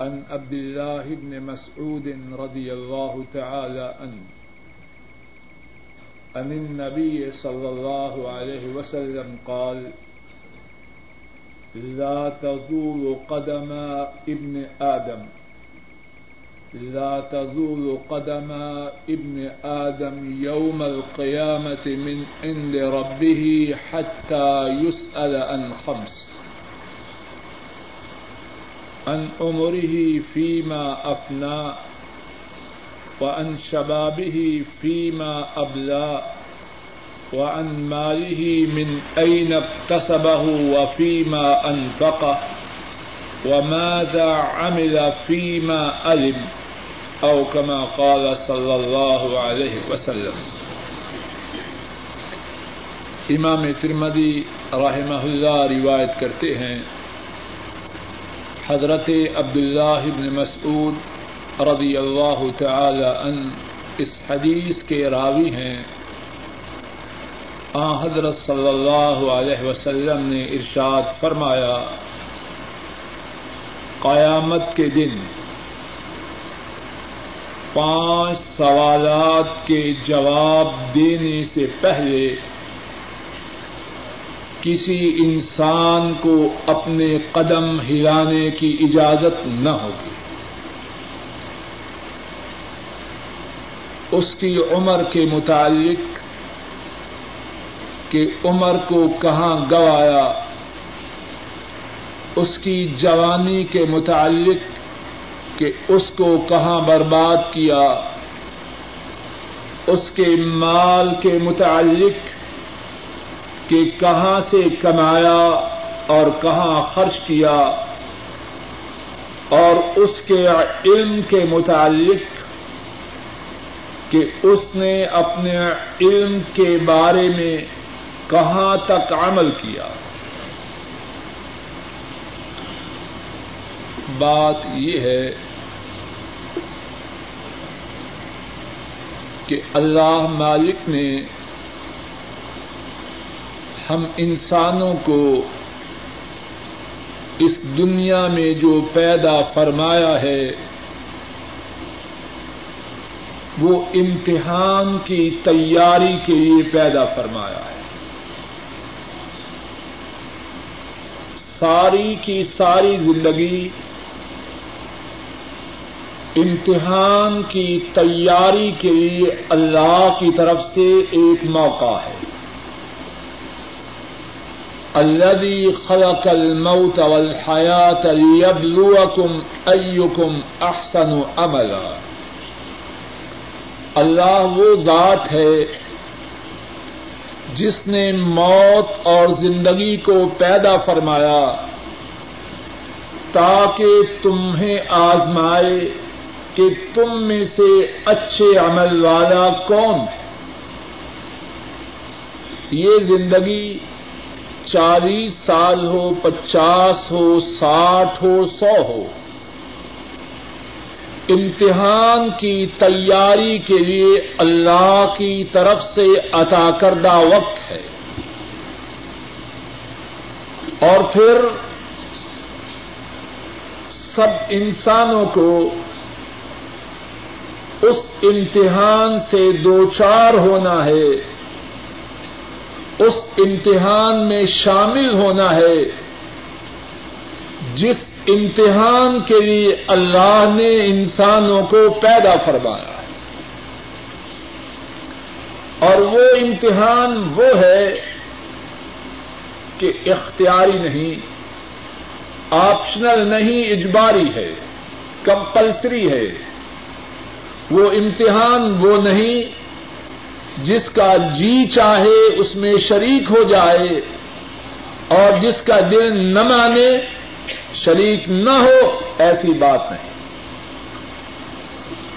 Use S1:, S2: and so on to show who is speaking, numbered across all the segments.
S1: عن عبد الله بن مسعود رضي الله تعالى عنه. عن النبي صلى الله عليه وسلم قال لا تزول قدم ابن آدم. لا تزول قدم ابن آدم يوم القيامة من عند ربه حتى يسأل عن خمس. عن عمره فيما أفنى وعن شبابه فيما أبلى وعن ماله من أين اكتسبه وفيما أنفقه وماذا عمل فيما علم أو كما قال صلى الله عليه وسلم. امام ترمدی رحمہ اللہ روایت کرتے ہیں حضرت عبداللہ بن مسعود رضی اللہ تعالی عنہ اس حدیث کے راوی ہیں۔ آ حضرت صلی اللہ علیہ وسلم نے ارشاد فرمایا، قیامت کے دن پانچ سوالات کے جواب دینے سے پہلے کسی انسان کو اپنے قدم ہلانے کی اجازت نہ ہوگی۔ اس کی عمر کے متعلق کہ عمر کو کہاں گوایا، اس کی جوانی کے متعلق کہ اس کو کہاں برباد کیا، اس کے مال کے متعلق کہ کہاں سے کمایا اور کہاں خرچ کیا اور اس کے علم کے متعلق کہ اس نے اپنے علم کے بارے میں کہاں تک عمل کیا۔ بات یہ ہے کہ اللہ مالک نے ہم انسانوں کو اس دنیا میں جو پیدا فرمایا ہے، وہ امتحان کی تیاری کے لیے پیدا فرمایا ہے۔ ساری کی ساری زندگی امتحان کی تیاری کے لیے اللہ کی طرف سے ایک موقع ہے۔ الذي خلق الموت والحياة ليبلوكم أيكم أحسن عملا۔ اللہ وہ ذات ہے جس نے موت اور زندگی کو پیدا فرمایا تاکہ تمہیں آزمائے کہ تم میں سے اچھے عمل والا کون ہے۔ یہ زندگی چالیس سال ہو، پچاس ہو، ساٹھ ہو، سو ہو۔ امتحان کی تیاری کے لیے اللہ کی طرف سے عطا کردہ وقت ہے۔ اور پھر سب انسانوں کو اس امتحان سے دو چار ہونا ہے۔ اس امتحان میں شامل ہونا ہے۔ جس امتحان کے لیے اللہ نے انسانوں کو پیدا فرمایا ہے۔ اور وہ امتحان وہ ہے کہ اختیاری نہیں آپشنل نہیں، اجباری ہے کمپلسری ہے۔ وہ امتحان وہ نہیں جس کا جی چاہے اس میں شریک ہو جائے اور جس کا دل نہ مانے، شریک نہ ہو، ایسی بات نہیں۔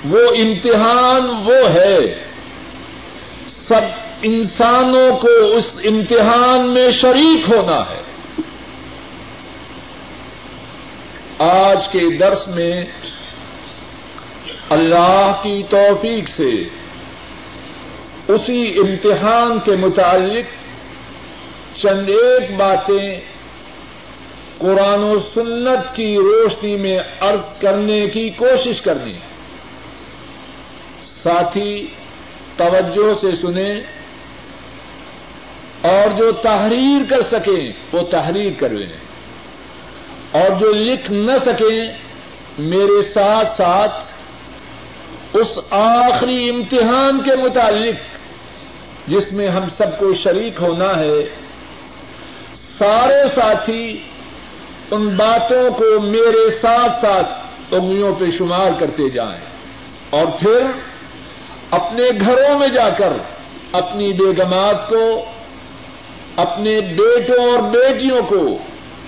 S1: وہ امتحان وہ ہے۔ سب انسانوں کو اس امتحان میں شریک ہونا ہے۔ آج کے درس میں اللہ کی توفیق سے اسی امتحان کے متعلق چند ایک باتیں قرآن و سنت کی روشنی میں عرض کرنے کی کوشش کرنی ہے ساتھی، توجہ سے سنیں اور جو تحریر کر سکیں وہ تحریر کرویں اور جو لکھ نہ سکیں، میرے ساتھ ساتھ اس آخری امتحان کے متعلق جس میں ہم سب کو شریک ہونا ہے، سارے ساتھی ان باتوں کو میرے ساتھ ساتھ انگلیوں پہ شمار کرتے جائیں اور پھر اپنے گھروں میں جا کر اپنی بیگمات کو، اپنے بیٹوں اور بیٹیوں کو،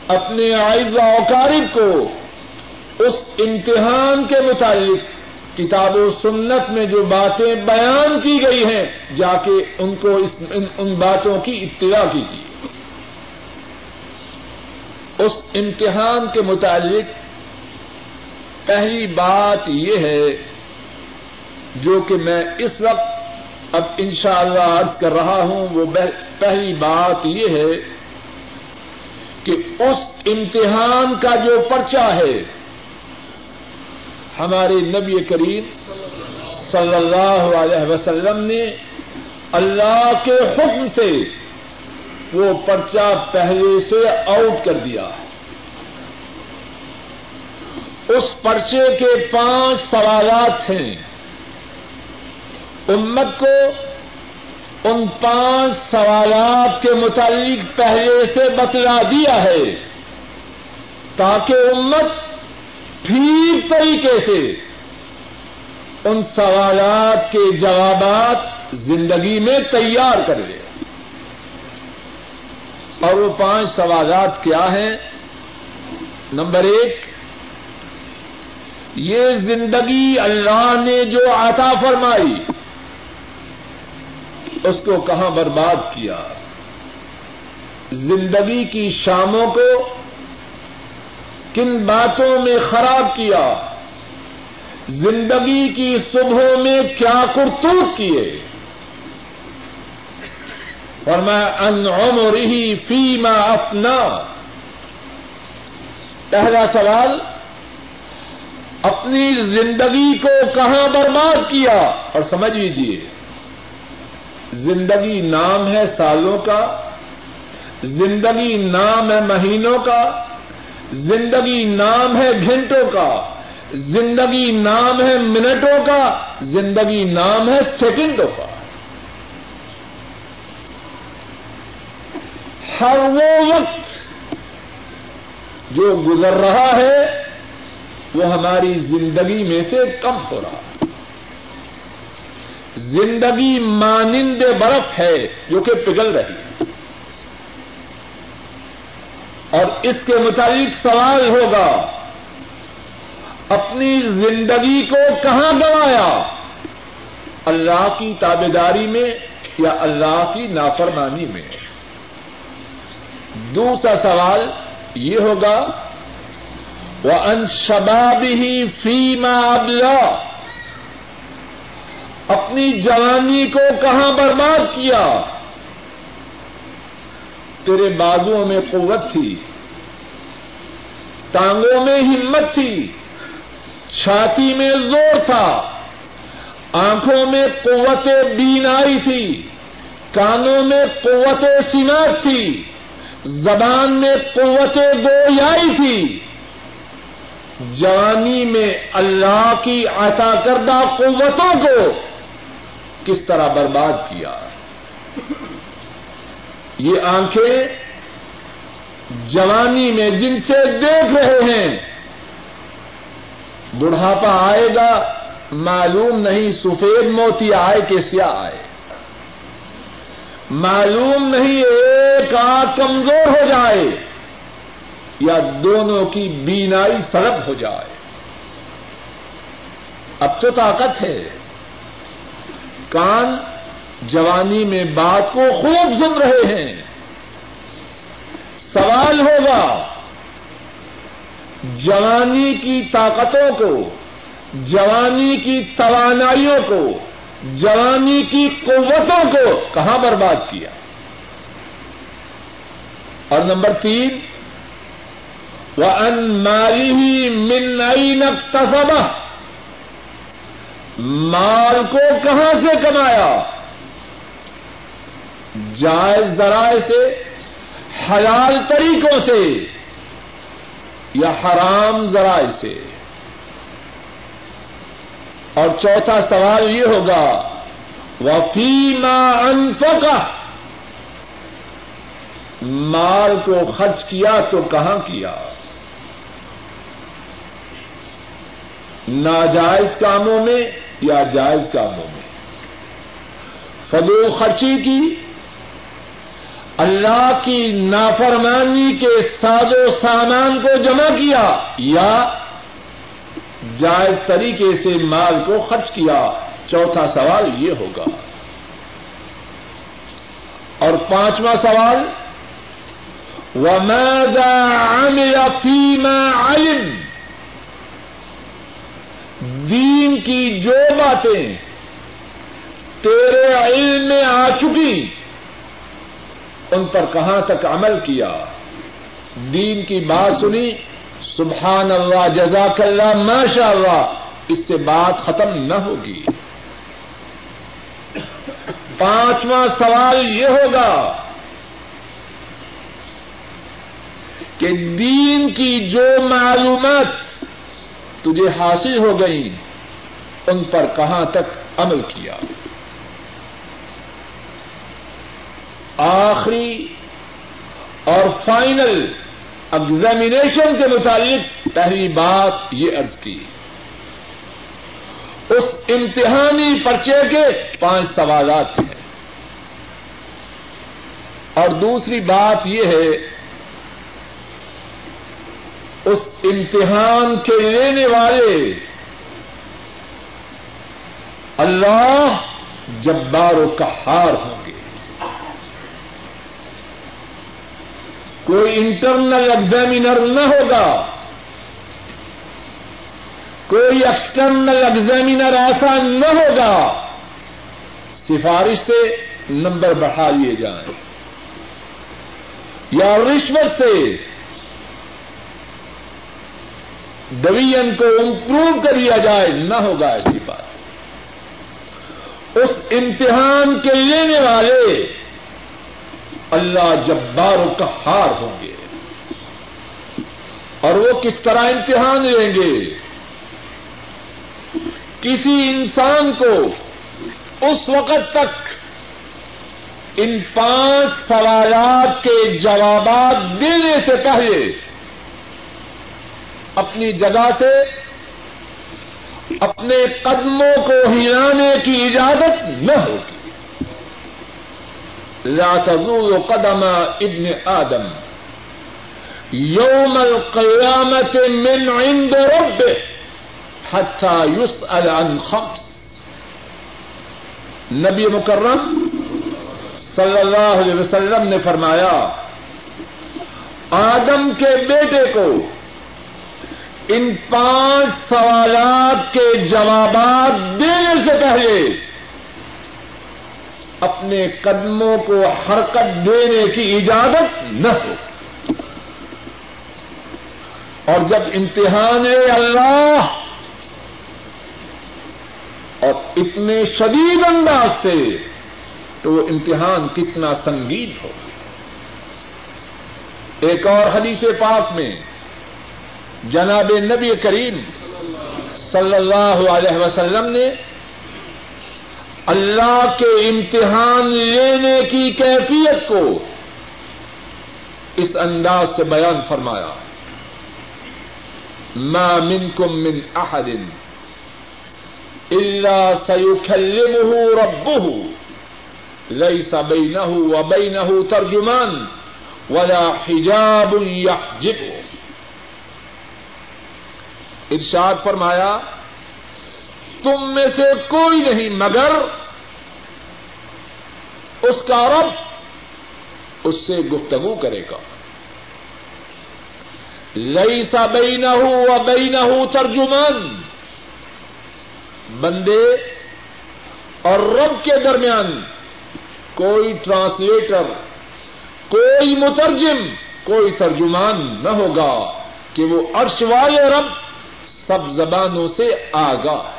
S1: اپنے آئزہ اوقارب کو اس امتحان کے متعلق کتاب و سنت میں جو باتیں بیان کی گئی ہیں، جا کے ان کو اس ان ان باتوں کی اطلاع کیجیے۔ اس امتحان کے متعلق پہلی بات یہ ہے، جو کہ میں اس وقت اب انشاءاللہ اللہ عرض کر رہا ہوں، وہ پہلی بات یہ ہے کہ اس امتحان کا جو پرچہ ہے ہمارے نبی کریم صلی اللہ علیہ وسلم نے اللہ کے حکم سے وہ پرچہ پہلے سے آؤٹ کر دیا اس پرچے کے پانچ سوالات ہیں۔ امت کو ان پانچ سوالات کے متعلق پہلے سے بتلا دیا ہے تاکہ امت ٹھیک طریقے سے ان سوالات کے جوابات زندگی میں تیار کر لے۔ اور وہ پانچ سوالات کیا ہیں؟ نمبر ایک، یہ زندگی اللہ نے جو عطا فرمائی، اس کو کہاں برباد کیا؟ زندگی کی شاموں کو کن باتوں میں خراب کیا؟ زندگی کی صبحوں میں کیا کرتوت کیے؟ اور میں ان عمر ہی فیما اپنا پہلا سوال، اپنی زندگی کو کہاں برباد کیا؟ اور سمجھ لیجیے زندگی نام ہے سالوں کا، زندگی نام ہے مہینوں کا زندگی نام ہے گھنٹوں کا، زندگی نام ہے منٹوں کا، زندگی نام ہے سیکنڈوں کا۔ ہر وہ وقت جو گزر رہا ہے، وہ ہماری زندگی میں سے کم ہو رہا ہے۔ زندگی مانند برف ہے جو کہ پگھل رہی ہے۔ اور اس کے متعلق سوال ہوگا، اپنی زندگی کو کہاں گوایا اللہ کی تابے داری میں یا اللہ کی نافرمانی میں؟ دوسرا سوال یہ ہوگا وہ ان شباب ہی فیما ابلا اپنی جوانی کو کہاں برباد کیا؟ تیرے بازو میں قوت تھی۔ ٹانگوں میں ہمت تھی، چھاتی میں زور تھا، آنکھوں میں قوت بینائی تھی، کانوں میں قوت سماعت تھی، زبان میں قوت گویائی تھی۔ جوانی میں اللہ کی عطا کردہ قوتوں کو کس طرح برباد کیا؟ یہ آنکھیں جوانی میں جن سے دیکھ رہے ہیں، بڑھاپا آئے گا، معلوم نہیں سفید موتی آئے کہ سیاہ آئے۔ معلوم نہیں ایک آنکھ کمزور ہو جائے، یا دونوں کی بینائی سلب ہو جائے۔ اب تو طاقت ہے۔ کان جوانی میں بات کو خوب سن رہے ہیں۔ سوال ہوگا جوانی کی طاقتوں کو، جوانی کی توانائیوں کو، جوانی کی قوتوں کو کہاں برباد کیا؟ اور نمبر تین وہ ان مالی من این تصبہ مال کو کہاں سے کمایا؟ جائز ذرائع سے حلال طریقوں سے یا حرام ذرائع سے۔ اور چوتھا سوال یہ ہوگا وفیما انفقہ مال کو خرچ کیا تو کہاں کیا؟ ناجائز کاموں میں یا جائز کاموں میں؟ فلو خرچی کی اللہ کی نافرمانی کے ساز و سامان کو جمع کیا یا جائز طریقے سے مال کو خرچ کیا؟ چوتھا سوال یہ ہوگا۔ اور پانچواں سوال، وَمَاذَا عَمِلَ فِي مَا علم؟ دین کی جو باتیں تیرے علم میں آ چکی ان پر کہاں تک عمل کیا؟ دین کی بات سنی سبحان اللہ جزاک اللہ ماشاء اللہ اس سے بات ختم نہ ہوگی۔ پانچواں سوال یہ ہوگا کہ دین کی جو معلومات تجھے حاصل ہو گئی ان پر کہاں تک عمل کیا؟ آخری اور فائنل ایگزامینیشن کے متعلق پہلی بات یہ عرض کی۔ اس امتحانی پرچے کے پانچ سوالات ہیں۔ اور دوسری بات یہ ہے، اس امتحان کے لینے والے اللہ جبار و کہار ہوں گے۔ کوئی انٹرنل ایگزامینر نہ ہوگا۔ کوئی ایکسٹرنل ایگزامینر ایسا نہ ہوگا۔ سفارش سے نمبر بڑھا لیے جائیں۔ یا رشوت سے۔ ڈویژن کو امپروو کر لیا جائے، نہ ہوگا ایسی بات۔ اس امتحان کے لینے والے اللہ جبار و کہار ہوں گے اور وہ کس طرح امتحان لیں گے کسی انسان کو اس وقت تک ان پانچ سوالات کے جوابات دینے سے پہلے اپنی جگہ سے اپنے قدموں کو ہلانے کی اجازت نہ ہوگی۔ لا تزول قدم ابن آدم. یوم القیامت من عند ربه حتى يسأل عن خمس. نبی مکرم صلی اللہ علیہ وسلم نے فرمایا، آدم کے بیٹے کو ان پانچ سوالات کے جوابات دینے سے پہلے اپنے قدموں کو حرکت دینے کی اجازت نہ ہو۔ اور جب امتحان اللہ، اور اتنے شدید انداز سے، تو وہ امتحان کتنا سنگین ہو۔ ایک اور حدیث پاک میں، جناب نبی کریم صلی اللہ علیہ وسلم نے اللہ کے امتحان لینے کی کیفیت کو اس انداز سے بیان فرمایا۔ ما منکم من احد الا سيكلمه ربه، ليس بينه وبينه ترجمان ولا حجاب يحجبه۔ ارشاد فرمایا تم میں سے کوئی نہیں، مگر اس کا رب اس سے گفتگو کرے گا۔ لئی سا بئی نہ ہو بئی نہ ہو ترجمان۔ بندے اور رب کے درمیان کوئی ٹرانسلیٹر، کوئی مترجم، کوئی ترجمان نہ ہوگا کہ وہ عرش والے رب سب زبانوں سے آگاہ۔ ہے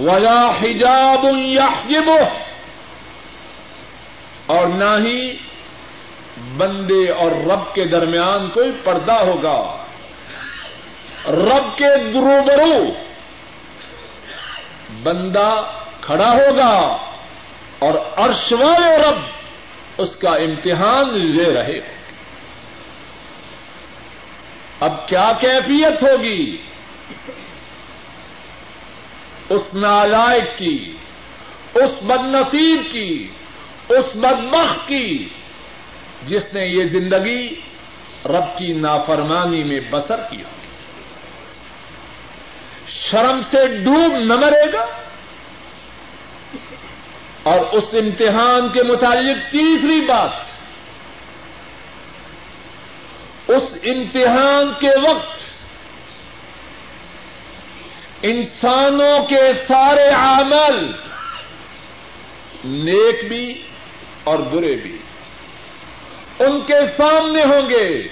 S1: ولا حجاب یحجب اور نہ ہی بندے اور رب کے درمیان کوئی پردہ ہوگا۔ رب کے دروبرو بندہ کھڑا ہوگا اور عرش والے رب اس کا امتحان لے رہے۔ اب کیا کیفیت ہوگی؟ اس نالائق کی، اس بد نصیب کی، اس بدبخت کی، جس نے یہ زندگی رب کی نافرمانی میں بسر کی ہوگی شرم سے ڈوب نہ مرے گا۔ اور اس امتحان کے متعلق تیسری بات، اس امتحان کے وقت انسانوں کے سارے عمل نیک بھی اور برے بھی ان کے سامنے ہوں گے۔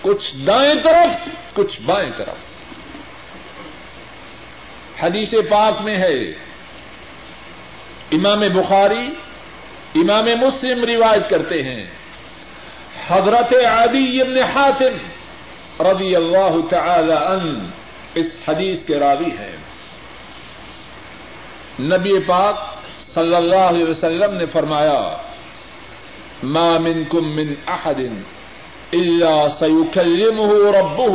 S1: کچھ دائیں طرف، کچھ بائیں طرف۔ حدیث پاک میں ہے۔ امام بخاری، امام مسلم روایت کرتے ہیں۔ حضرت عدی ابن حاتم رضی اللہ تعالی ان اس حدیث کے راوی ہیں۔ نبی پاک صلی اللہ علیہ وسلم نے فرمایا، ما منکم من احد الا سيكلمه ربه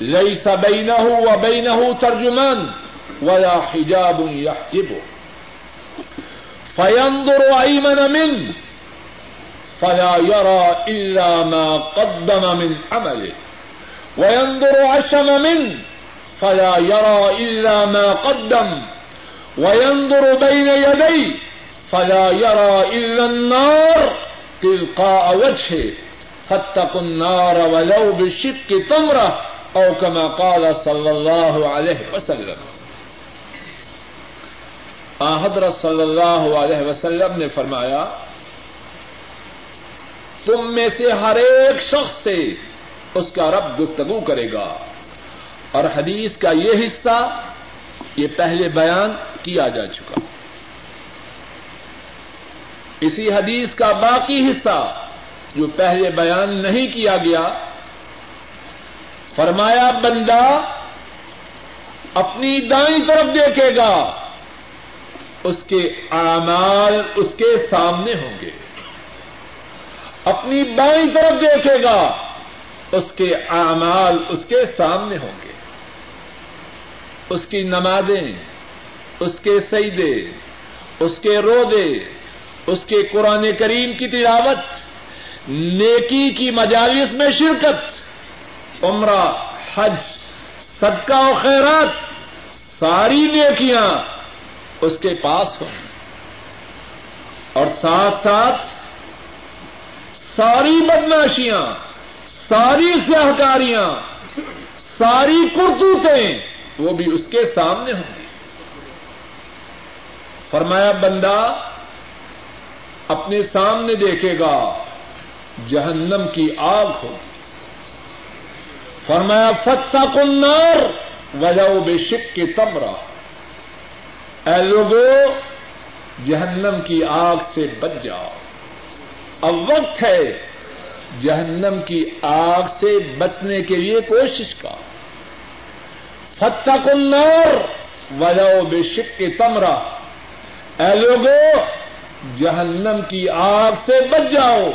S1: ليس بينه وبينه ترجمان ولا حجاب يحجبه فينظر ايمن منه فلا يرى الا ما قدم من عمله وينظر اشم منه فلا يرى الا ما قدم وينظر بين يديه فلا يرى الا النار تلقاء وجهه فاتقوا النار ولو بشق تمره او كما قال صلی اللہ علیہ وسلم. حضرت صلی اللہ علیہ وسلم نے فرمایا، تم میں سے ہر ایک شخص سے اس کا رب گفتگو کرے گا۔ اور حدیث کا یہ حصہ یہ پہلے بیان کیا جا چکا۔ اسی حدیث کا باقی حصہ جو پہلے بیان نہیں کیا گیا، فرمایا بندہ اپنی دائیں طرف دیکھے گا، اس کے اعمال اس کے سامنے ہوں گے۔ اپنی بائیں طرف دیکھے گا، اس کے اعمال اس کے سامنے ہوں گے۔ اس کی نمازیں، اس کے سیدے، اس کے رودے اس کے قرآن کریم کی تلاوت، نیکی کی مجالس میں شرکت، عمرہ، حج، صدقہ و خیرات، ساری نیکیاں اس کے پاس ہوں۔ اور ساتھ ساتھ ساری بدماشیاں، ساری سہکاریاں ساری کرتوتیں وہ بھی اس کے سامنے ہوں گی فرمایا، بندہ اپنے سامنے دیکھے گا، جہنم کی آگ ہوگی۔ فرمایا فتح کنار وجہ بے شک کے تمرہ اے لوگو، جہنم کی آگ سے بچ جاؤ۔ اب وقت ہے جہنم کی آگ سے بچنے کے لیے کوشش کا فتح کنار وجہ بے شک کے تمرہ۔ اے لوگو، جہنم کی آگ سے بچ جاؤ۔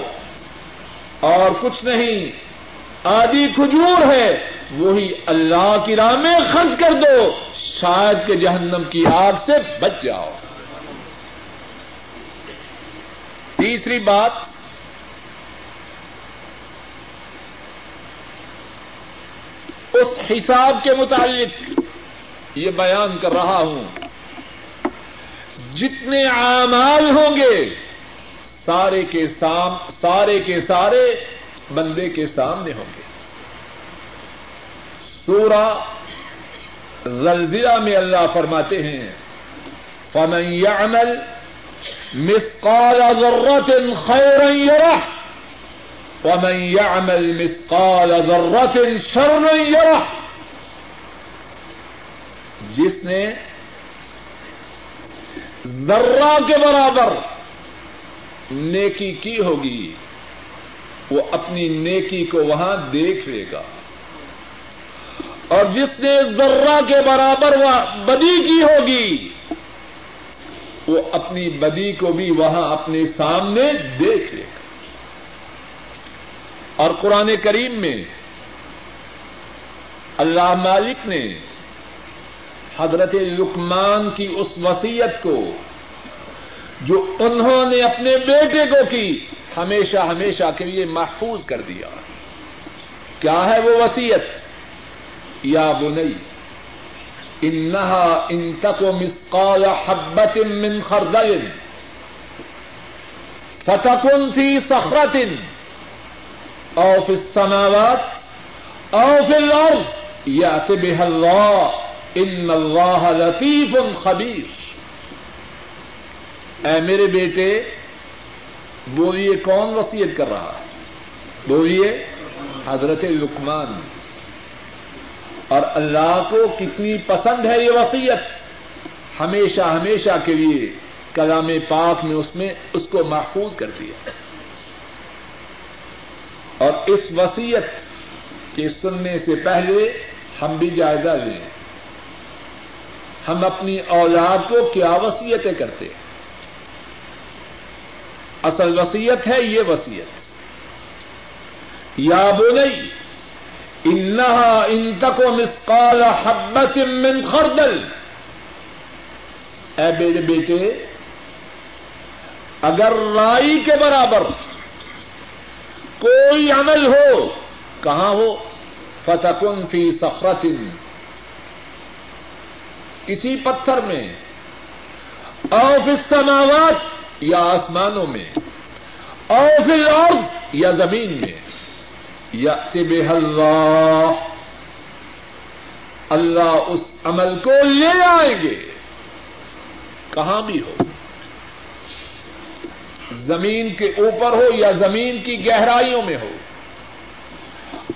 S1: اور کچھ نہیں، آدھی کھجور ہے، وہی اللہ کی راہ میں خرچ کر دو۔ شاید کہ جہنم کی آگ سے بچ جاؤ۔ تیسری بات اس حساب کے متعلق یہ بیان کر رہا ہوں۔ جتنے اعمال ہوں گے، سارے کے سام، سارے کے سارے بندے کے سامنے ہوں گے۔ سورہ زلزلہ میں اللہ فرماتے ہیں، فمن يعمل مثقال ذرة خيرا يره ومن يعمل مثقال ذرة شرا يره. جس نے ذرہ کے برابر نیکی کی ہوگی، وہ اپنی نیکی کو وہاں دیکھ لے گا۔ اور جس نے ذرہ کے برابر وہ بدی کی ہوگی، وہ اپنی بدی کو بھی وہاں اپنے سامنے دیکھ لے گا۔ اور قرآن کریم میں اللہ مالک نے حضرت لکمان کی اس وسیعت کو جو انہوں نے اپنے بیٹے کو کی، ہمیشہ ہمیشہ کے لیے محفوظ کر دیا۔ کیا ہے وہ وسیعت یا بنئی انہا ان تک و مسقال حبت من خردل، فتکن فی سخرت او فی السماوات او فی الارض یات اللہ ان اللہ لطیف خبیر۔ اے میرے بیٹے، بولیے کون وسیعت کر رہا ہے؟ بولیے، حضرت لکمان اور اللہ کو کتنی پسند ہے یہ وسیعت ہمیشہ ہمیشہ کے لیے کلام پاک میں اس میں اس کو محفوظ کر دیا۔ اور اس وسیعت کے سننے سے پہلے ہم بھی جائزہ لیں۔ ہم اپنی اولاد کو کیا وسیعتیں کرتے ہیں؟ اصل وسیعت ہے یہ وسیعت یا بولئی انہا ان تک و مسقال حبت من خردل۔ اے میرے بیٹے، اگر رائی کے برابر کوئی عمل ہو، کہاں ہو؟ فتکن فی سخرتن کسی پتھر میں۔ اوف السماوات یا آسمانوں میں۔ اوف الارض یا زمین میں۔ یا طب اللہ۔ اللہ اس عمل کو لے آئیں گے۔ کہاں بھی ہو۔ زمین کے اوپر ہو یا زمین کی گہرائیوں میں ہو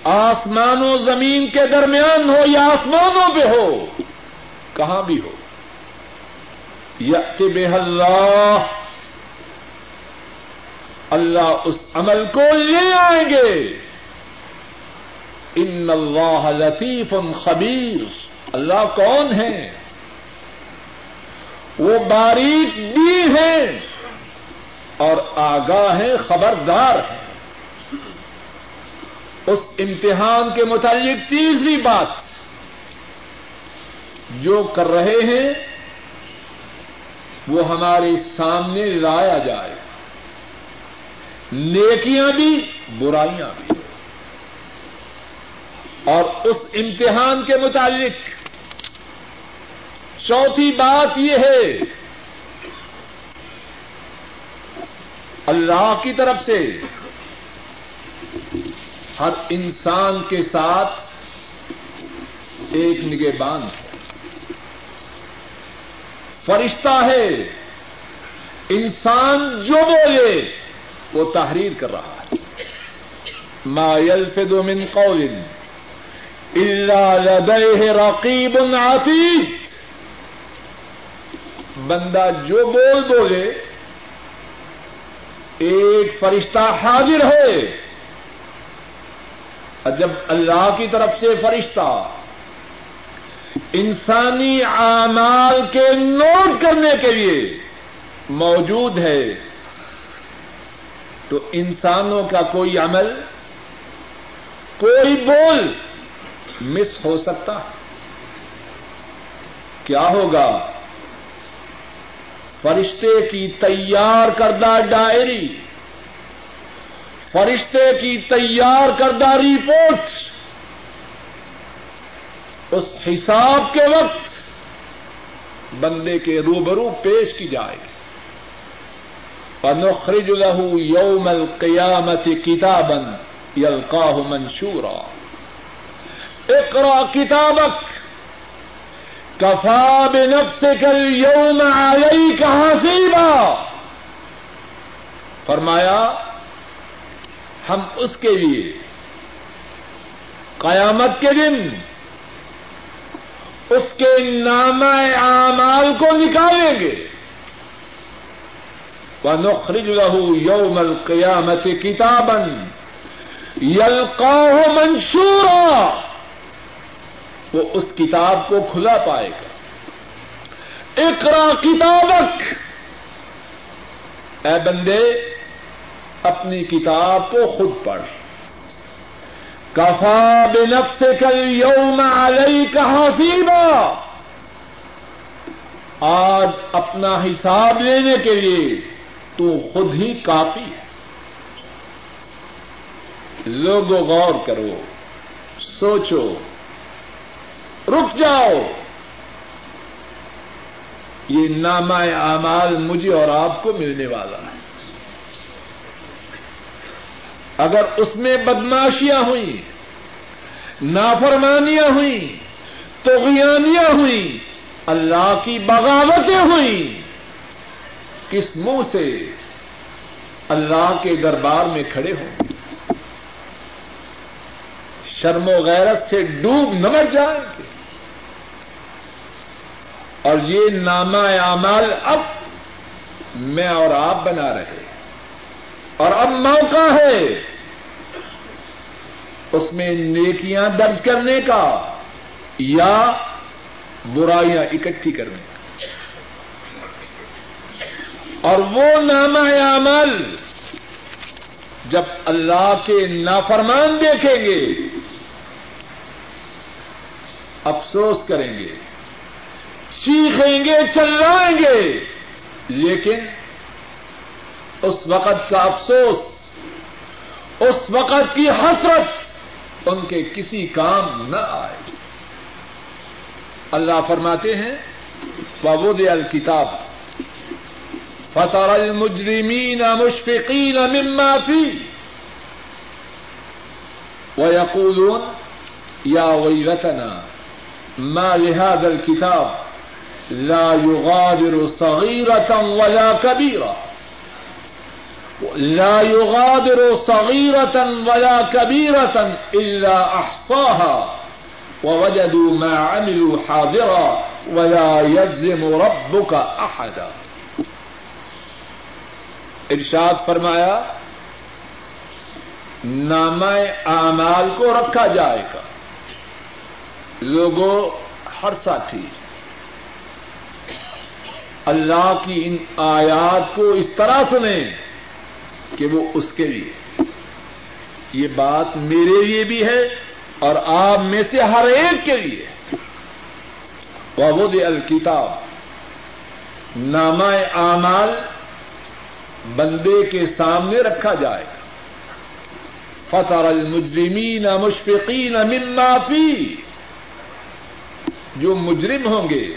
S1: آسمان و زمین کے درمیان ہو یا آسمانوں پہ ہو، کہاں بھی ہو۔ بے اللہ اللہ اس عمل کو لے آئیں گے۔ ان اللہ لطیف خبیر، اللہ کون ہے؟ وہ باریک بھی ہیں۔ اور آگاہ ہیں خبردار ہیں۔ اس امتحان کے متعلق تیسری بات جو کر رہے ہیں، وہ ہمارے سامنے لایا جائے۔ نیکیاں بھی، برائیاں بھی۔ اور اس امتحان کے متعلق چوتھی بات یہ ہے اللہ کی طرف سے ہر انسان کے ساتھ ایک نگہبان ہے۔ فرشتہ ہے۔ انسان جو بولے، وہ تحریر کر رہا ہے۔ ما يلفظ من قول الا لديه رقیب عتید بندہ جو بول بولے ایک فرشتہ حاضر ہے۔ اور جب اللہ کی طرف سے فرشتہ انسانی اعمال کے نوٹ کرنے کے لیے موجود ہے، تو انسانوں کا کوئی عمل، کوئی بول مس ہو سکتا۔ کیا ہوگا؟ فرشتے کی تیار کردہ ڈائری، فرشتے کی تیار کردہ رپورٹ، اس حساب کے وقت بندے کے روبرو پیش کی جائے گی۔ فنخرج له يوم القيامة كتابا يلقاه منشورا۔ اقرأ كتابك كفى بنفسك اليوم عليك حسيبا فرمایا، ہم اس کے لیے قیامت کے دن اس کے نام اعمال کو نکالیں گے۔ ونخرج له يوم القيامة كتابا يلقاه منشورا۔ وہ اس کتاب کو کھلا پائے گا۔ اقرا کتابک۔ اے بندے، اپنی کتاب کو خود پڑھ۔ کفا بنفس کل یوم علیہ کا حسیبہ آج اپنا حساب لینے کے لیے تو خود ہی کافی ہے۔ لوگو غور کرو، سوچو۔ رک جاؤ۔ یہ نامہ اعمال مجھے اور آپ کو ملنے والا ہے۔ اگر اس میں بدماشیاں ہوئی نافرمانیاں ہوئیں توغیانیاں ہوئیں، اللہ کی بغاوتیں ہوئیں، کس منہ سے اللہ کے دربار میں کھڑے ہوں؟ شرم و غیرت سے ڈوب نمر جائیں گے اور یہ نامہ اعمال اب میں اور آپ بنا رہے اور اب موقع ہے اس میں نیکیاں درج کرنے کا یا برائیاں اکٹھی کرنے کا۔ اور وہ نام عمل جب اللہ کے نافرمان دیکھیں گے افسوس کریں گے، سیکھیں گے، چلائیں گے، لیکن اس وقت کا افسوس، اس وقت کی حسرت ان کے کسی کام نہ آئے۔ اللہ فرماتے ہیں بابود الکتاب فتر المجرمين مشفقين مما فيه ويقولون، يا ويلتنا ما لهذا الكتاب لا يغادر صغيرة ولا كبيرة. لا يغادر صغيرة ولا كبيرة إلا أحصاها. ووجدوا ما عملوا حاضرا ولا يظلم ربك أحدا. ارشاد فرمایا نام اعمال کو رکھا جائے گا۔ لوگوں ہر ساتھی، اللہ کی ان آیات کو اس طرح سنیں کہ وہ اس کے لیے۔ یہ بات میرے لیے بھی ہے اور آپ میں سے ہر ایک کے لیے۔ وبود الکتاب نامہ اعمال بندے کے سامنے رکھا جائے۔ گا فطر المجرمین مشفقین مما فی جو مجرم ہوں گے،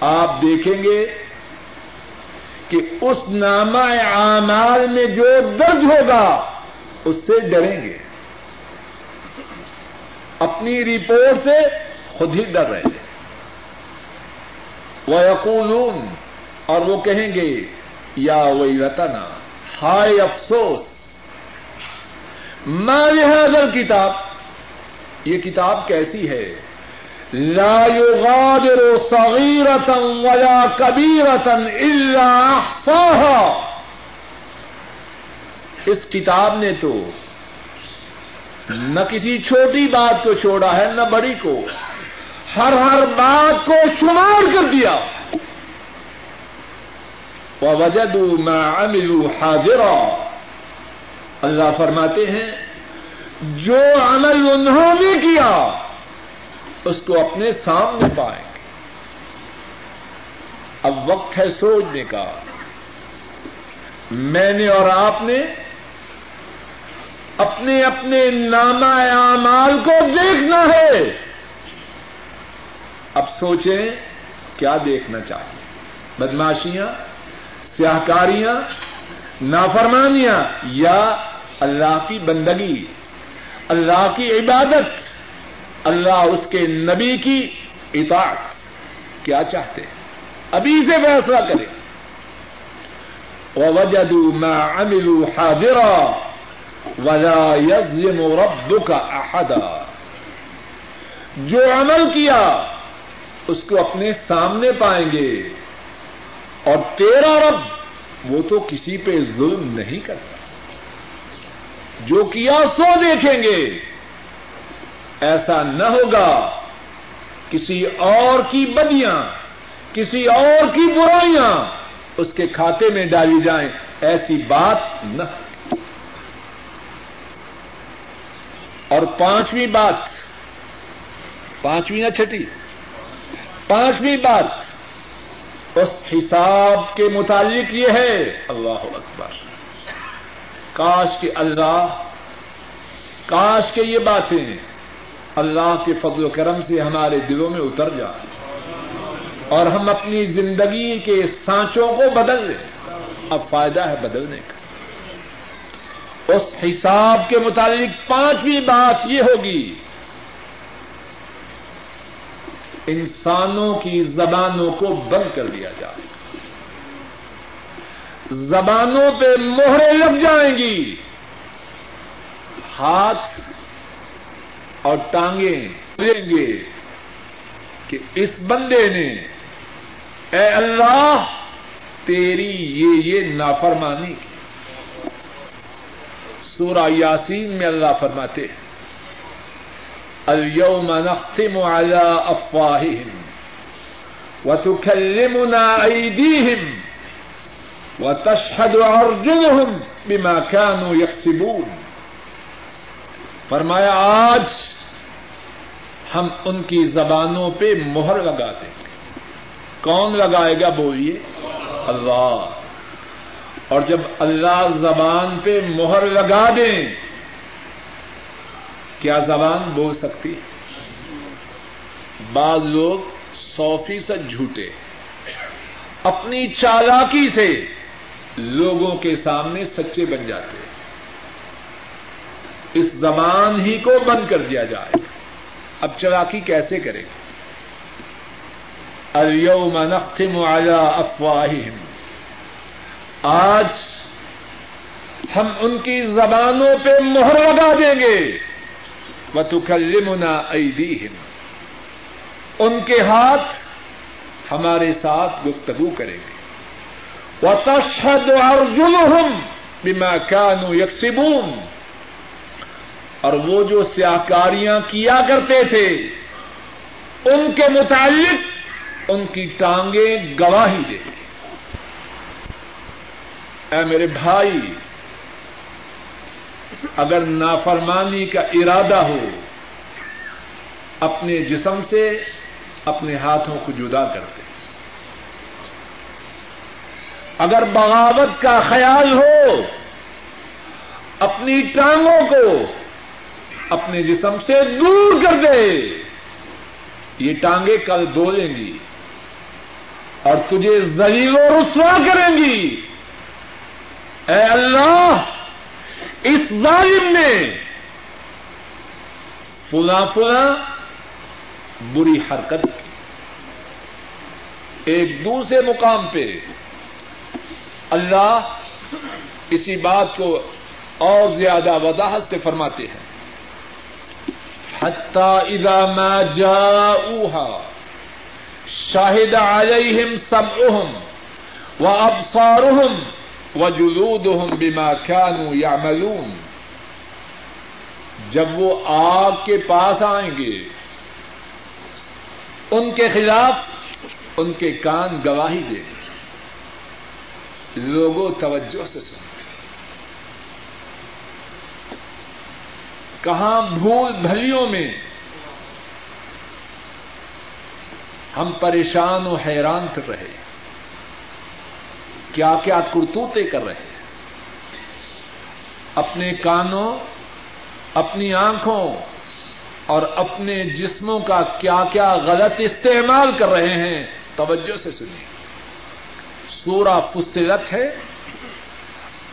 S1: آپ دیکھیں گے کہ اس نامہ اعمال میں جو درج ہوگا، اس سے ڈریں گے۔ اپنی رپورٹ سے خود ہی ڈر رہے ہیں۔ وہ یقولون اور وہ کہیں گے، یا وہی وطنا ہائے افسوس حاضر کتاب یہ کتاب کیسی ہے؟ لا يغادر صغيرة ولا كبيرة إلا أحصاها. اس کتاب نے تو نہ کسی چھوٹی بات کو چھوڑا ہے، نہ بڑی کو، ہر ہر بات کو شمار کر دیا۔ وجدوا ما عملوا حاضرا۔ اللہ فرماتے ہیں، جو عمل انہوں نے کیا اس کو اپنے سامنے پائیں۔ گے اب وقت ہے سوچنے کا۔ میں نے اور آپ نے اپنے اپنے نامہ اعمال کو دیکھنا ہے۔ اب سوچیں کیا دیکھنا چاہیے بدماشیاں سیاہکاریاں، نافرمانیاں یا اللہ کی بندگی، اللہ کی عبادت۔ اللہ اس کے نبی کی اطاعت کیا چاہتے ہیں؟ ابھی سے فیصلہ کریں۔ وجدوا ما عملوا حاضرا ولا یزم رب کا احدا جو عمل کیا، اس کو اپنے سامنے پائیں گے۔ اور تیرا رب وہ تو کسی پہ ظلم نہیں کرتا۔ جو کیا سو دیکھیں گے۔ ایسا نہ ہوگا کسی اور کی بدیاں، کسی اور کی برائیاں اس کے کھاتے میں ڈالی جائیں، ایسی بات نہ اور پانچویں بات، پانچویں یا چھٹی، پانچویں بات، اس حساب کے متعلق یہ ہے، اللہ اکبر، کاش کے اللہ، کاش کے یہ باتیں اللہ کے فضل و کرم سے ہمارے دلوں میں اتر جائیں اور ہم اپنی زندگی کے سانچوں کو بدل لیں اب فائدہ ہے بدلنے کا۔ اس حساب کے متعلق پانچویں بات یہ ہوگی۔ انسانوں کی زبانوں کو بند کر دیا جائے۔ زبانوں پہ موہرے لگ جائیں گی۔ ہاتھ اور ٹانگیں لیں گے کہ اس بندے نے، اے اللہ، تیری یہ یہ نافرمانی کی۔ سورہ یاسین میں اللہ فرماتے اليوم نختم على افواههم وتكلمنا ايديهم وتشهد ارجلهم بما كانوا يكسبون۔ فرمایا، آج ہم ان کی زبانوں پہ مہر لگا دیں گے کون لگائے گا بولیے؟ اللہ۔ اور جب اللہ زبان پہ مہر لگا دیں، کیا زبان بول سکتی؟ بعض لوگ سو فیصد جھوٹے۔ اپنی چالاکی سے لوگوں کے سامنے سچے بن جاتے۔ ہیں اس زبان ہی کو بند کر دیا جائے۔ اب چلاکی کیسے کریں گے اليوم نختم على افواههم۔ آج ہم ان کی زبانوں پہ مہر لگا دیں گے۔ وتكلمنا ايديهم ان کے ہاتھ ہمارے ساتھ گفتگو کریں گے۔ وتشهد ارجلهم بما كانوا يكسبون اور وہ جو سیاکاریاں کیا کرتے تھے، ان کے متعلق ان کی ٹانگیں گواہی دے اے میرے بھائی، اگر نافرمانی کا ارادہ ہو، اپنے جسم سے اپنے ہاتھوں کو جدا کر دے اگر بغاوت کا خیال ہو، اپنی ٹانگوں کو اپنے جسم سے دور کر دے۔ یہ ٹانگیں کل بولیں گی اور تجھے ذلیل و رسوا کریں گی۔ اے اللہ، اس ظالم نے فلا فلا بری حرکت کی۔ ایک دوسرے مقام پہ اللہ اسی بات کو اور زیادہ وضاحت سے فرماتے ہیں۔ حتی اذا ما جاؤوها شاہد علیہم سمعہم و ابصارہم و جلودہم بما كانوا يعملون جب وہ آگ کے پاس آئیں گے، ان کے خلاف ان کے کان گواہی دیں گے۔ لوگوں، توجہ سے سن کہاں بھول بھلیوں میں ہم پریشان و حیران کر رہے کیا کیا کرتوتے کر رہے ہیں۔ اپنے کانوں، اپنی آنکھوں اور اپنے جسموں کا کیا کیا غلط استعمال کر رہے ہیں، توجہ سے سنیے۔ سورہ فصلت ہے،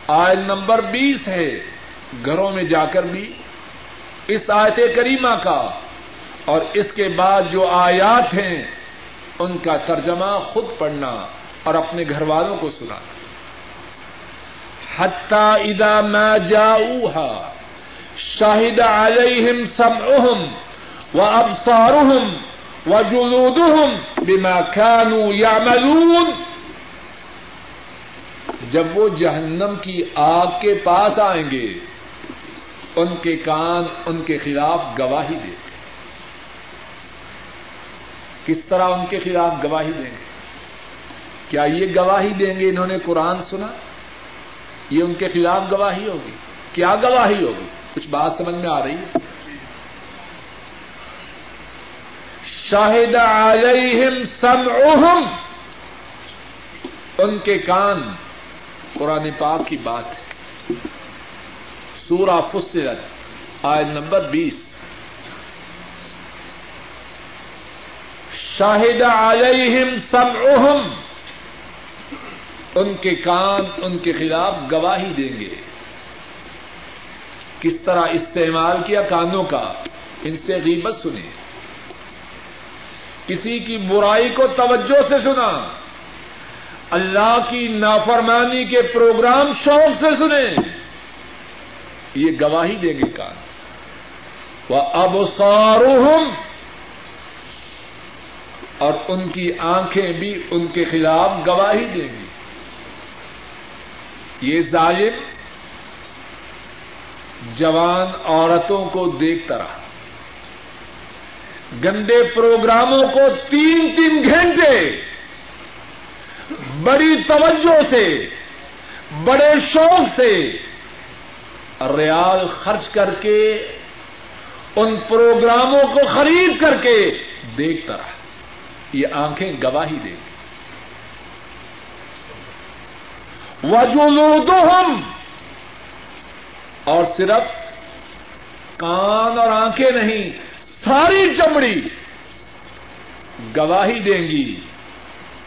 S1: آیت نمبر بیس ہے، گھروں میں جا کر بھی اس آیت کریمہ کا اور اس کے بعد جو آیات ہیں، ان کا ترجمہ خود پڑھنا اور اپنے گھر والوں کو سنانا۔ حتى إذا ما جاءوها شهد عليهم سمعهم وأبصارهم وجلودهم بما كانوا يعملون جب وہ جہنم کی آگ کے پاس آئیں گے ان کے کان ان کے خلاف گواہی دیں۔ گے کس طرح ان کے خلاف گواہی دیں گے؟ کیا یہ گواہی دیں گے انہوں نے قرآن سنا؟ یہ ان کے خلاف گواہی ہوگی۔ کیا گواہی ہوگی؟ کچھ بات سمجھ میں آ رہی ہے؟ شاہد علیہم سمعہم۔ ان کے کان قرآن پاک کی بات ہے۔ سورہ فصلت آئے نمبر بیس۔ شاہد علیہم سمعہم۔ ان کے کان، ان کے خلاف گواہی دیں گے۔ کس طرح استعمال کیا کانوں کا؟ ان سے غیبت سنیں۔ کسی کی برائی کو توجہ سے سنا اللہ کی نافرمانی کے پروگرام شوق سے سنیں۔ یہ گواہی دیں گے کان وہ اب اور ان کی آنکھیں بھی ان کے خلاف گواہی دیں گی یہ ظالم جوان عورتوں کو دیکھتا رہا گندے پروگراموں کو تین تین گھنٹے، بڑی توجہ سے، بڑے شوق سے ریال خرچ کر کے، ان پروگراموں کو خرید کر کے دیکھتا رہا۔ یہ آنکھیں گواہی دیں گی۔ وجولودہم اور صرف کان اور آنکھیں نہیں، ساری چمڑی گواہی دیں گی۔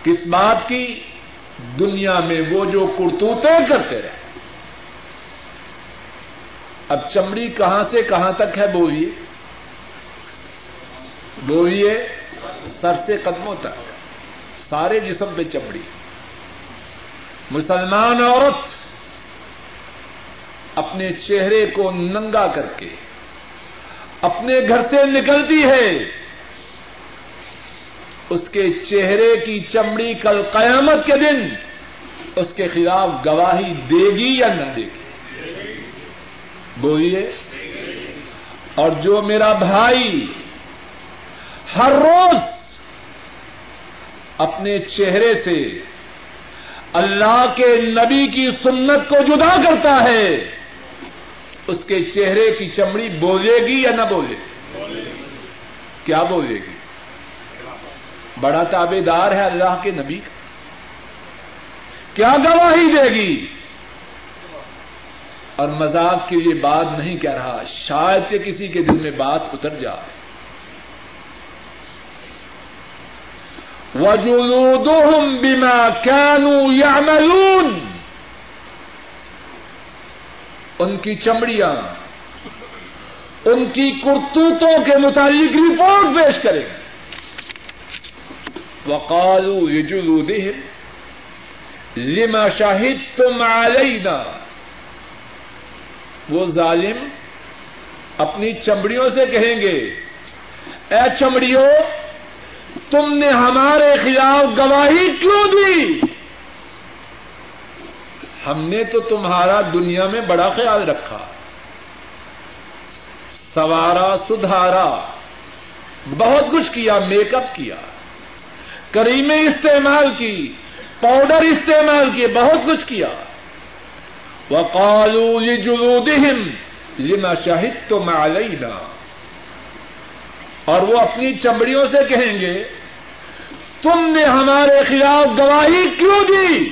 S1: کس بات کی دنیا میں وہ جو کرتوتے کرتے رہے۔ اب چمڑی کہاں سے کہاں تک ہے بولیے بولیے سر سے قدموں تک، سارے جسم پہ چمڑی۔ مسلمان عورت اپنے چہرے کو ننگا کر کے اپنے گھر سے نکلتی ہے۔ اس کے چہرے کی چمڑی کل قیامت کے دن اس کے خلاف گواہی دے گی یا نہ دے گی؟ بولیے۔ اور جو میرا بھائی ہر روز اپنے چہرے سے اللہ کے نبی کی سنت کو جدا کرتا ہے، اس کے چہرے کی چمڑی بولے گی یا نہ بولے؟ گی کیا بولے گی؟ بڑا تابے دار ہے اللہ کے نبی۔ کا کیا گواہی دے گی؟ اور مذاق کے لیے بات نہیں کہہ رہا، شاید سے کسی کے دل میں بات اتر جائے۔ وجلودهم بما كانوا يعملون۔ ان کی چمڑیاں، ان کی کرتوتوں کے متعلق رپورٹ پیش کریں۔ وقالوا لجلودهم، لما شهدتم علينا؟ وہ ظالم اپنی چمڑیوں سے کہیں گے، اے چمڑیوں، تم نے ہمارے خلاف گواہی کیوں دی? ہم نے تو تمہارا دنیا میں بڑا خیال رکھا۔ سوارا، سدھارا، بہت کچھ کیا، میک اپ کیا کریمیں استعمال کی، پاؤڈر استعمال کیے، بہت کچھ کیا۔ وہ کالو یہ لما شاہد تو میں اور وہ اپنی چمڑیوں سے کہیں گے، تم نے ہمارے خلاف گواہی کیوں دی؟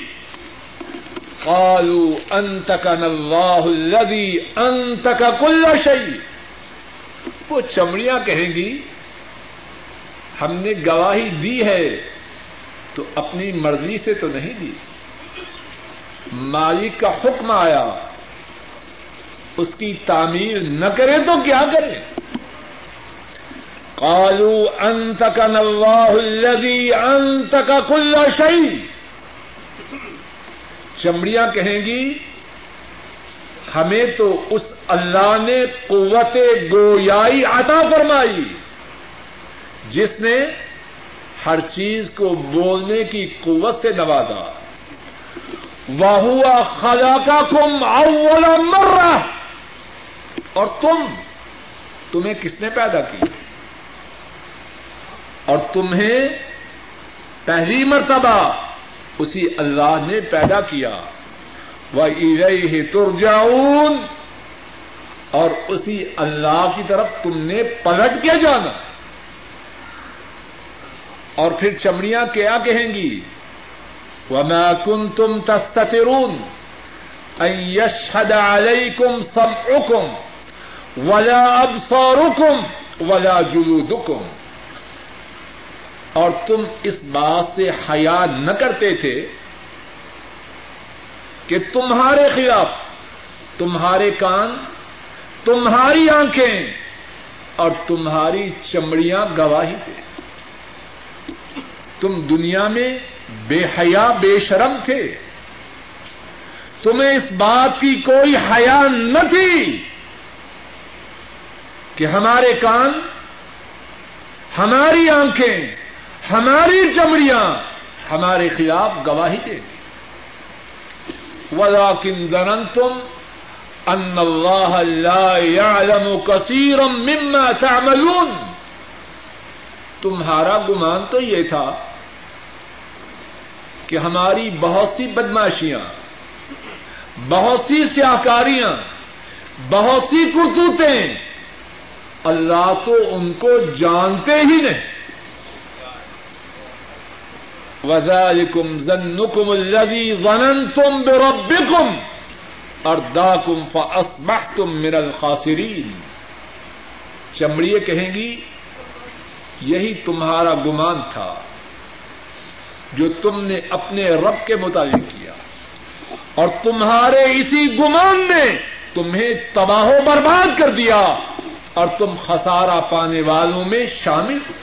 S1: قالوا انتک اللہ الذی انتک کل شیء. وہ چمڑیاں کہیں گی، ہم نے گواہی دی ہے، تو اپنی مرضی سے تو نہیں دی۔ مالک کا حکم آیا، اس کی تعمیر نہ کرے تو کیا کرے؟ قالوا انتقن الله الذي انتق كل شيء چمڑیاں کہیں گی، ہمیں تو اس اللہ نے قوت گویائی عطا فرمائی، جس نے ہر چیز کو بولنے کی قوت سے نوازا۔ واہوا خلا کا کم اولا مر اور تم، تمہیں کس نے پیدا کیا اور تمہیں پہلی مرتبہ اسی اللہ نے پیدا کیا۔ وہ ارئی ترجاؤن اور اسی اللہ کی طرف تم نے پلٹ کے جانا۔ اور پھر چمڑیاں کیا کہیں گی؟ وہ میں کن تم تسترون یشد علیہ کم اکم ولا اب سورکم ولا جلودکم اور تم اس بات سے حیا نہ کرتے تھے کہ تمہارے خلاف تمہارے کان، تمہاری آنکھیں اور تمہاری چمڑیاں گواہی دے تم دنیا میں بے حیا بے شرم تھے۔ تمہیں اس بات کی کوئی حیا نہ تھی کہ ہمارے کان، ہماری آنکھیں، ہماری چمڑیاں ہمارے خلاف گواہی دیں گی زنن تم ان کثیرم مما تعملون۔ تمہارا گمان تو یہ تھا کہ ہماری بہت سی بدماشیاں، بہت سی سیاکاریاں بہت سی کرتوتیں اللہ تو ان کو جانتے ہی نہیں۔ وزالکم ظنکم الذی ظننتم بربکم ارداکم فاصبحتم من الخاسرین چمڑیے کہیں گی، یہی تمہارا گمان تھا۔ جو تم نے اپنے رب کے متعلق کیا۔ اور تمہارے اسی گمان نے تمہیں تباہ و برباد کر دیا اور تم خسارہ پانے والوں میں شامل ہو۔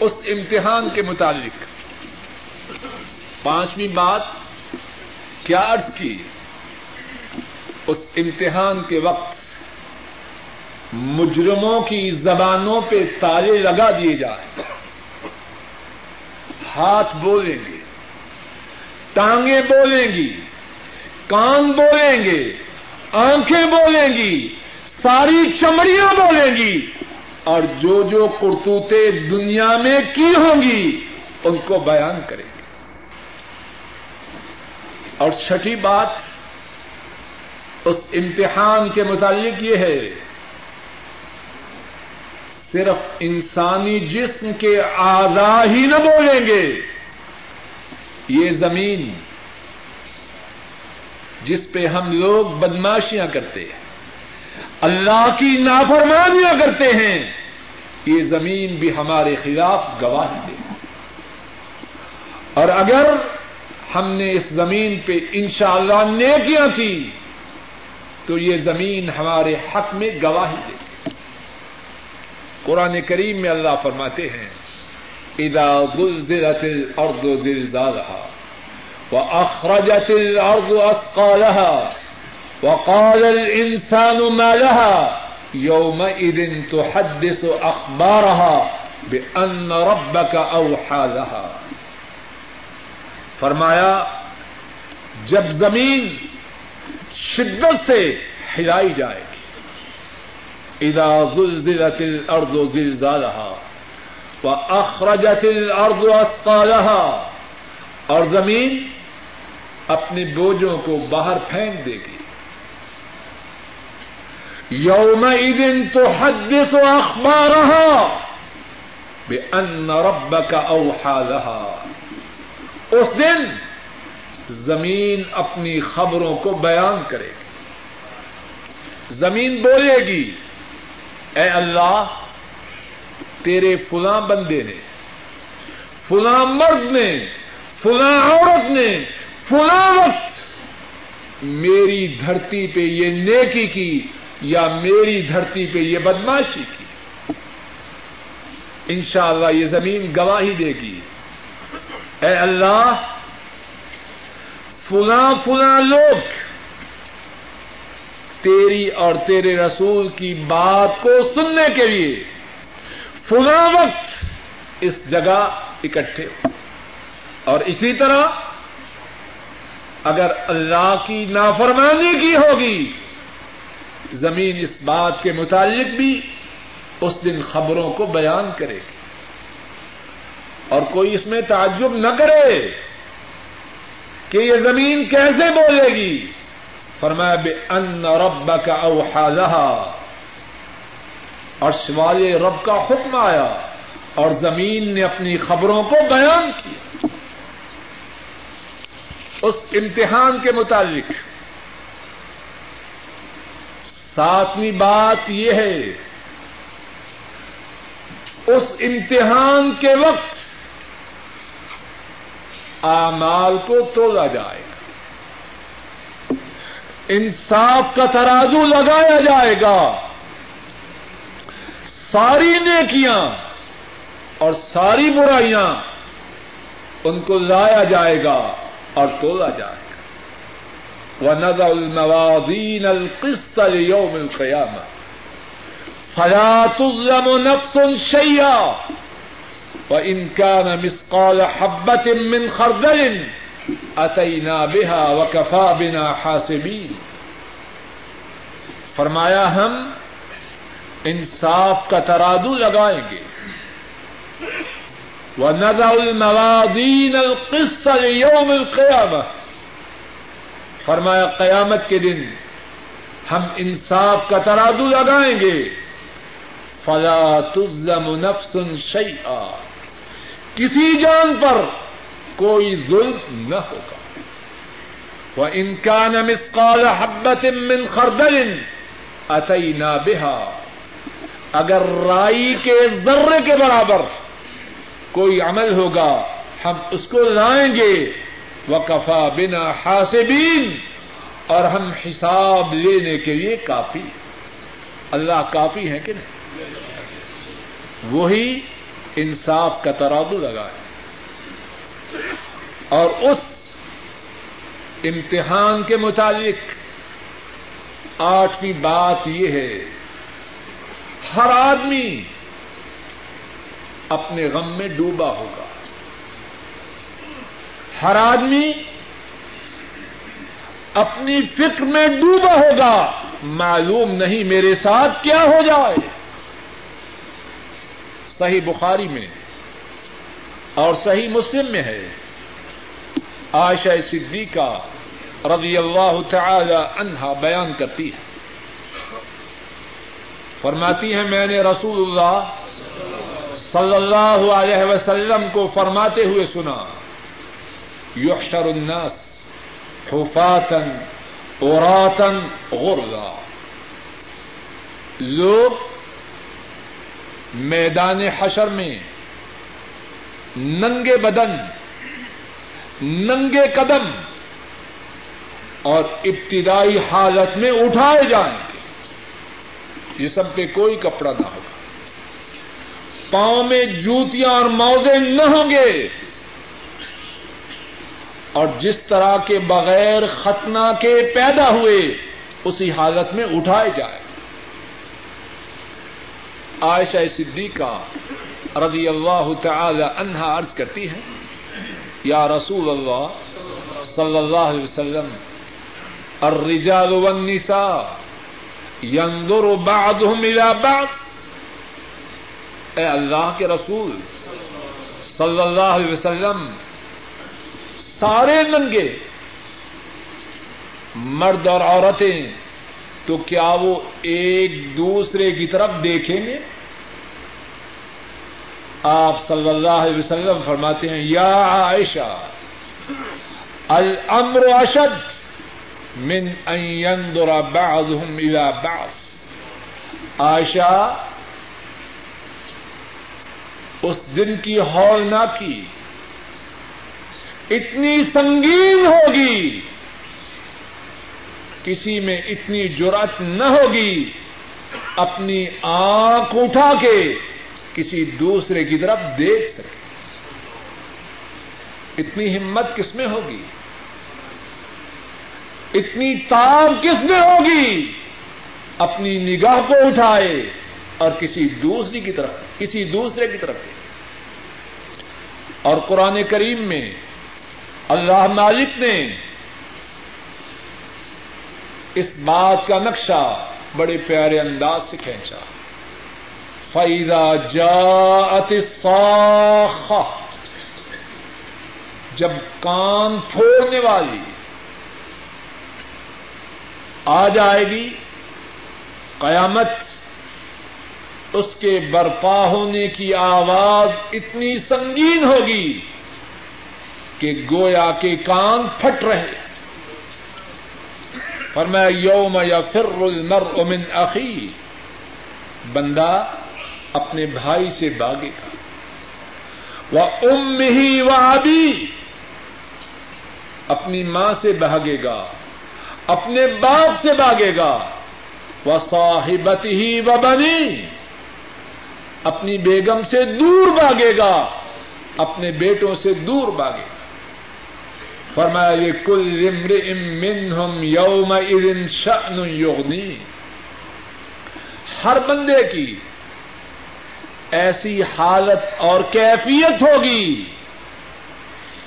S1: اس امتحان کے متعلق پانچویں بات کیا ارد کی؟ اس امتحان کے وقت مجرموں کی زبانوں پہ تالے لگا دیے جائیں۔ ہاتھ بولیں گے، ٹانگیں بولیں گی، کان بولیں گے، آنکھیں بولیں گی، ساری چمڑیاں بولیں گی۔ اور جو جو کرتوتے دنیا میں کی ہوں گی، ان کو بیان کریں گے۔ اور چھٹی بات اس امتحان کے متعلق یہ ہے۔ صرف انسانی جسم کے آزا ہی نہ بولیں گے۔ یہ زمین جس پہ ہم لوگ بدماشیاں کرتے ہیں، اللہ کی نافرمانیاں کرتے ہیں، یہ زمین بھی ہمارے خلاف گواہی دے اور اگر ہم نے اس زمین پہ انشاءاللہ اللہ نیکیاں کی، تو یہ زمین ہمارے حق میں گواہی دے قرآن کریم میں اللہ فرماتے ہیں ادا گلزرت الارض زلزالها واخرجت الارض اثقالها وقال الانسان ما لها، يومئذ تحدث اخبارها بان ربك اوحى لها. فرمایا، جب زمین شدت سے ہلائی جائے گی اذا زلزلت الارض زلزالها واخرجت الارض اثقالها اور زمین اپنے بوجھوں کو باہر پھینک دے گی۔ یوم دن تو حدث و اخبار بے ان رب کا اوہا رہا اس دن زمین اپنی خبروں کو بیان کرے گی۔ زمین بولے گی۔ اے اللہ، تیرے فلاں بندے نے، فلاں مرد نے، فلاں عورت نے، فلاں وقت میری دھرتی پہ یہ نیکی کی یا میری دھرتی پہ یہ بدماشی کی۔ انشاءاللہ یہ زمین گواہی دے گی۔ اے اللہ، فلاں فلاں لوگ تیری اور تیرے رسول کی بات کو سننے کے لیے فلاں وقت اس جگہ اکٹھے ہو۔ اور اسی طرح اگر اللہ کی نافرمانی کی ہوگی، زمین اس بات کے متعلق بھی اس دن خبروں کو بیان کرے گی۔ اور کوئی اس میں تعجب نہ کرے کہ یہ زمین کیسے بولے گی۔ فرمایا بے ان رب کا اوحالہ اور سوال رب کا حکم آیا اور زمین نے اپنی خبروں کو بیان کیا۔ اس امتحان کے متعلق ساتویں بات یہ ہے، اس امتحان کے وقت آمال کو تولا جائے۔ گا انصاف کا ترازو لگایا جائے گا۔ ساری نیکیاں اور ساری برائیاں ان کو لایا جائے گا اور تولا جائے گا۔ وہ نظر الموازین القسط یوم القیامہ فلا تظلم نفس شيئا۔ وإن كان مثقال حبة من خردل۔ أتينا بها وكفى بنا حاسبين فرمایا، ہم انصاف کا ترادو لگائیں گے۔ وہ نظر الموازین القسط یوم القیامہ فرمایا، قیامت کے دن ہم انصاف کا ترادو لگائیں گے۔ فلا تظلم نفس شيئا۔ کسی جان پر کوئی ظلم نہ ہوگا۔ وہ انکان مسقال حبت من خردل اتینا بها۔ اگر رائی کے ذرے کے برابر کوئی عمل ہوگا، ہم اس کو لائیں گے۔ وہ کفا بنا حاسبین اور ہم حساب لینے کے لیے کافی اللہ کافی ہے کہ نہیں؟ وہی انصاف کا ترادو لگا ہے۔ اور اس امتحان کے متعلق آٹھویں بات یہ ہے، ہر آدمی اپنے غم میں ڈوبا ہوگا۔ ہر آدمی اپنی فکر میں ڈوبا ہوگا، معلوم نہیں میرے ساتھ کیا ہو جائے۔ صحیح بخاری میں اور صحیح مسلم میں ہے۔ عائشہ صدیقہ رضی اللہ تعالی عنہا بیان کرتی ہے۔ فرماتی ہیں میں نے رسول اللہ صلی اللہ علیہ وسلم کو فرماتے ہوئے سنا، یحشر الناس حفاتن اوراتن غرزا لوگ میدان حشر میں ننگے بدن، ننگے قدم اور ابتدائی حالت میں اٹھائے جائیں گے۔ جسم پہ کوئی کپڑا نہ ہوگا۔ پاؤں میں جوتیاں اور موزے نہ ہوں گے۔ اور جس طرح کے بغیر ختنہ کے پیدا ہوئے، اسی حالت میں اٹھائے جائیں۔ عائشہ صدیقہ رضی اللہ تعالی عنہا عرض کرتی ہے یا رسول اللہ صلی اللہ علیہ وسلم، الرجال والنساء ينظر بعضهم الى بعض۔ اے اللہ کے رسول صلی اللہ علیہ وسلم، سارے ننگے، مرد اور عورتیں، تو کیا وہ ایک دوسرے کی طرف دیکھیں گے؟ آپ صلی اللہ علیہ وسلم فرماتے ہیں، یا عائشہ، الامر اشد من ان ينظر بعضهم الى بعض۔ عائشہ، اس دن کی ہول نہ کی، اتنی سنگین ہوگی، کسی میں اتنی جرت نہ ہوگی، اپنی آنکھ اٹھا کے کسی دوسرے کی طرف دیکھ سکے۔ اتنی ہمت کس میں ہوگی؟ اتنی تاب کس میں ہوگی؟ اپنی نگاہ کو اٹھائے اور کسی دوسری کی طرف، کسی دوسرے کی طرف۔ اور قرآن کریم میں اللہ مالک نے اس بات کا نقشہ بڑے پیارے انداز سے کھینچا۔ فیضا جا جب کان پھوڑنے والی آ جائے گی، قیامت اس کے برپا ہونے کی آواز اتنی سنگین ہوگی کہ گویا کے کان پھٹ رہے۔ پر میں یوم یا فر المر من اخی، بندہ اپنے بھائی سے باغے گا وہ ام ہی وہ اپنی ماں سے بھاگے گا، اپنے باپ سے بھاگے گا۔ وہ صاحبت ہی و بنی۔ اپنی بیگم سے دور بھاگے گا، اپنے بیٹوں سے دور بھاگے گا۔ فرمایا، یہ کل امر منہم یوم ادن شن یغنی۔ ہر بندے کی ایسی حالت اور کیفیت ہوگی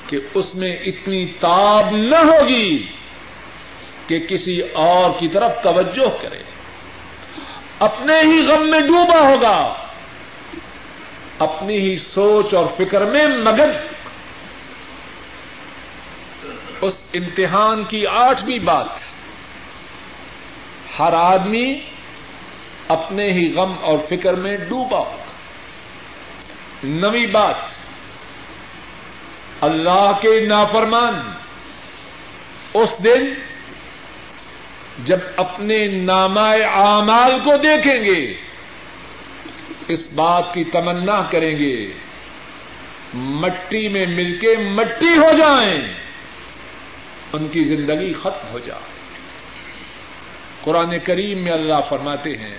S1: کہ اس میں اتنی تاب نہ ہوگی کہ کسی اور کی طرف توجہ کرے۔ اپنے ہی غم میں ڈوبا ہوگا۔ اپنی ہی سوچ اور فکر میں مگن۔ اس امتحان کی آٹھویں بات۔ ہر آدمی اپنے ہی غم اور فکر میں ڈوبا ہوگا۔ نوی بات۔ اللہ کے نافرمان، اس دن جب اپنے نامائے اعمال کو دیکھیں گے، اس بات کی تمنا کریں گے، مٹی میں مل کے مٹی ہو جائیں، ان کی زندگی ختم ہو جائے۔ قرآن کریم میں اللہ فرماتے ہیں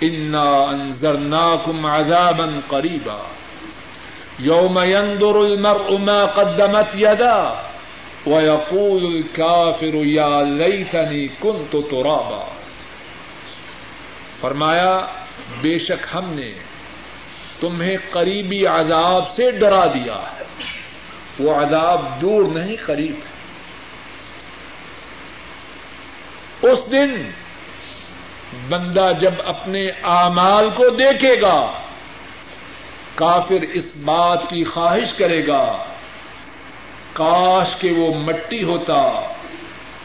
S1: انا انذرناکم عذابا قریبا یوم ينظر المرء ما قدمت یدا ويقول الكافر یا لیتنی کنت ترابا. فرمایا، بے شک ہم نے تمہیں قریبی عذاب سے ڈرا دیا ہے۔ وہ عذاب دور نہیں قریب۔ ہے اس دن بندہ جب اپنے اعمال کو دیکھے گا، کافر اس بات کی خواہش کرے گا، کاش کہ وہ مٹی ہوتا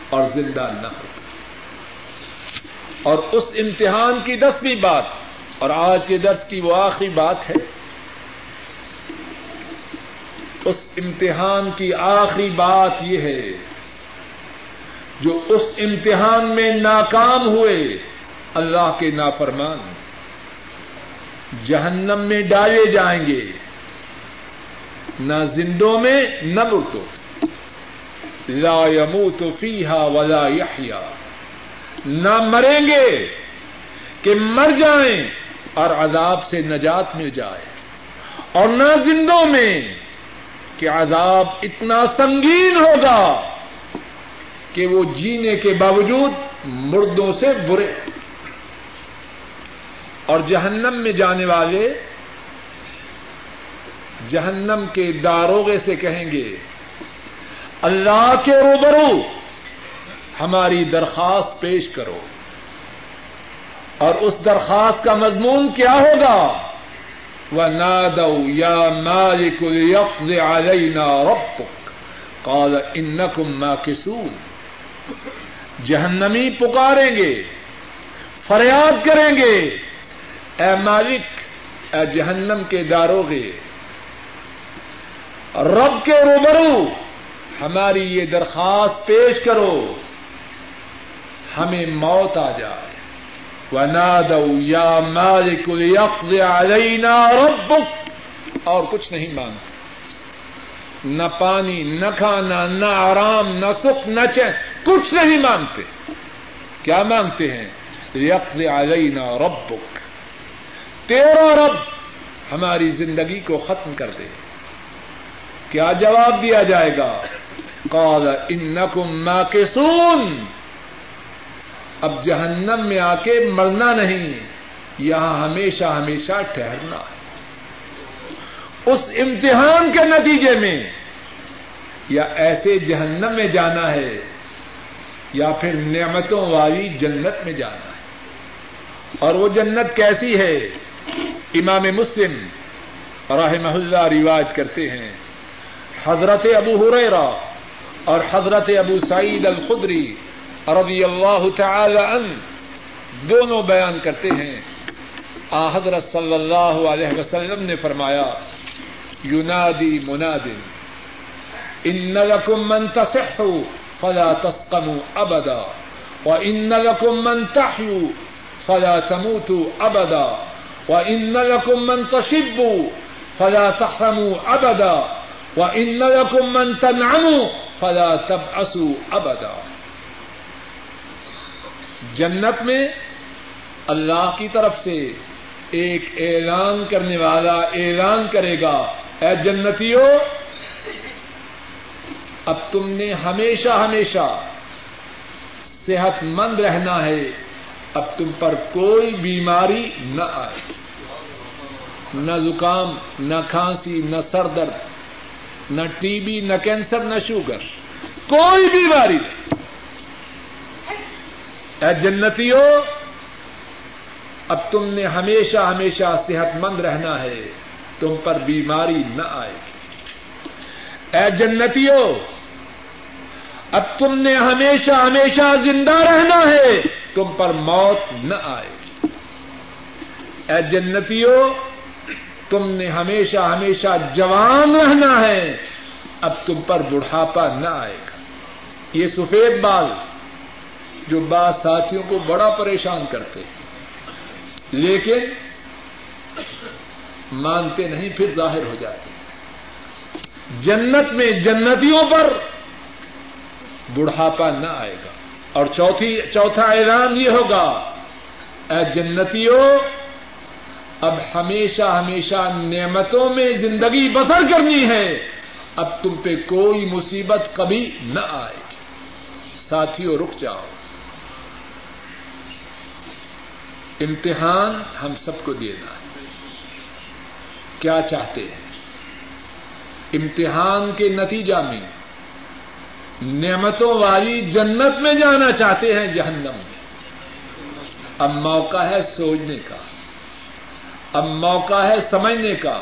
S1: اور زندہ نہ ہوتا۔ اور اس امتحان کی دسویں بات، اور آج کے درس کی وہ آخری بات ہے۔ اس امتحان کی آخری بات یہ ہے، جو اس امتحان میں ناکام ہوئے اللہ کے نافرمان جہنم میں ڈالے جائیں گے، نہ زندوں میں نہ مردوں۔ لا يموت فيها ولا يحيا نہ مریں گے کہ مر جائیں اور عذاب سے نجات مل جائے۔ اور نہ زندوں میں کہ عذاب اتنا سنگین ہوگا کہ وہ جینے کے باوجود مردوں سے برے۔ اور جہنم میں جانے والے جہنم کے داروغے سے کہیں گے، اللہ کے روبرو، ہماری درخواست پیش کرو۔ اور اس درخواست کا مضمون کیا ہوگا؟ وہ نادو یا مالک یقز علینا ربک قال انکم ماکسون جہنمی پکاریں گے، فریاد کریں گے۔ اے مالک، اے جہنم کے داروغے، رب کے روبرو، ہماری یہ درخواست پیش کرو، ہمیں موت آ جائے۔ ونادوا یا مالک لیقض علینا ربک اور کچھ نہیں مانگتے نہ پانی، نہ کھانا، نہ آرام، نہ سکھ، نہ چین، کچھ نہیں مانگتے۔ کیا مانگتے ہیں؟ لیقض علینا ربک تیرا رب ہماری زندگی کو ختم کر دے۔ کیا جواب دیا جائے گا؟ قال، انکم ماکسون اب جہنم میں آ کے مرنا نہیں، یہاں ہمیشہ ہمیشہ ٹھہرنا۔ ہے اس امتحان کے نتیجے میں یا ایسے جہنم میں جانا ہے یا پھر نعمتوں والی جنت میں جانا ہے۔ اور وہ جنت کیسی ہے؟ امام مسلم رحمہ اللہ روایت کرتے ہیں۔ حضرت ابو حریرا اور حضرت ابو سعید الخدری رضی اللہ تعالی عنہ دونوں بیان کرتے ہیں۔ آ حضرت صلی اللہ علیہ وسلم نے فرمایا یونادی منادن ان لکم من تصحوا فلا تسقموا ابدا وان لکم من تحیوا فلا تموتوا ابدا۔ وان لکم من تشبوا فلا تحرموا ابدا وان لکم من تنعموا فلا تبعثوا ابدا جنت میں اللہ کی طرف سے ایک اعلان کرنے والا اعلان کرے گا، اے جنتیوں، اب تم نے ہمیشہ ہمیشہ صحت مند رہنا ہے۔ اب تم پر کوئی بیماری نہ آئے۔ نہ زکام، نہ کھانسی، نہ سر درد، نہ ٹی بی، نہ کینسر، نہ شوگر، کوئی بیماری نہیں۔ اے جنتیوں، اب تم نے ہمیشہ ہمیشہ صحت مند رہنا ہے، تم پر بیماری نہ آئے۔ گی اے جنتیوں اب تم نے ہمیشہ ہمیشہ زندہ رہنا ہے، تم پر موت نہ آئے۔ اے جنتیوں، تم نے ہمیشہ ہمیشہ جوان رہنا ہے، اب تم پر بڑھاپا نہ آئے گا۔ یہ سفید بال جو بعض ساتھیوں کو بڑا پریشان کرتے ہیں، لیکن مانتے نہیں، پھر ظاہر ہو جاتے جنت میں جنتیوں پر بڑھاپا نہ آئے گا۔ اور چوتھی چوتھا اعلان یہ ہوگا، اے جنتیوں اب ہمیشہ ہمیشہ نعمتوں میں زندگی بسر کرنی ہے۔ اب تم پہ کوئی مصیبت کبھی نہ آئے گی۔ ساتھیوں رک جاؤ۔ امتحان ہم سب کو دینا ہے۔ کیا چاہتے ہیں؟ امتحان کے نتیجہ میں نعمتوں والی جنت میں جانا چاہتے ہیں جہنم میں۔ اب موقع ہے سوچنے کا۔ اب موقع ہے سمجھنے کا۔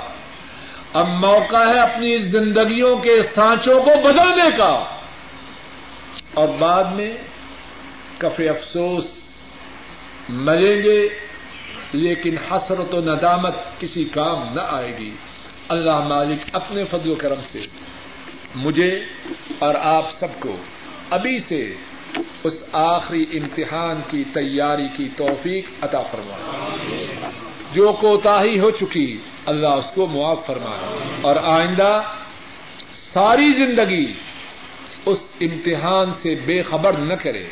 S1: اب موقع ہے اپنی زندگیوں کے سانچوں کو بدلنے کا۔ اور بعد میں کف افسوس مریں گے، لیکن حسرت و ندامت کسی کام نہ آئے گی۔ اللہ مالک اپنے فضل و کرم سے مجھے اور آپ سب کو ابھی سے اس آخری امتحان کی تیاری کی توفیق عطا فرما جو کوتاہی ہو چکی، اللہ اس کو معاف فرمائے۔ اور آئندہ ساری زندگی اس امتحان سے بے خبر نہ کرے۔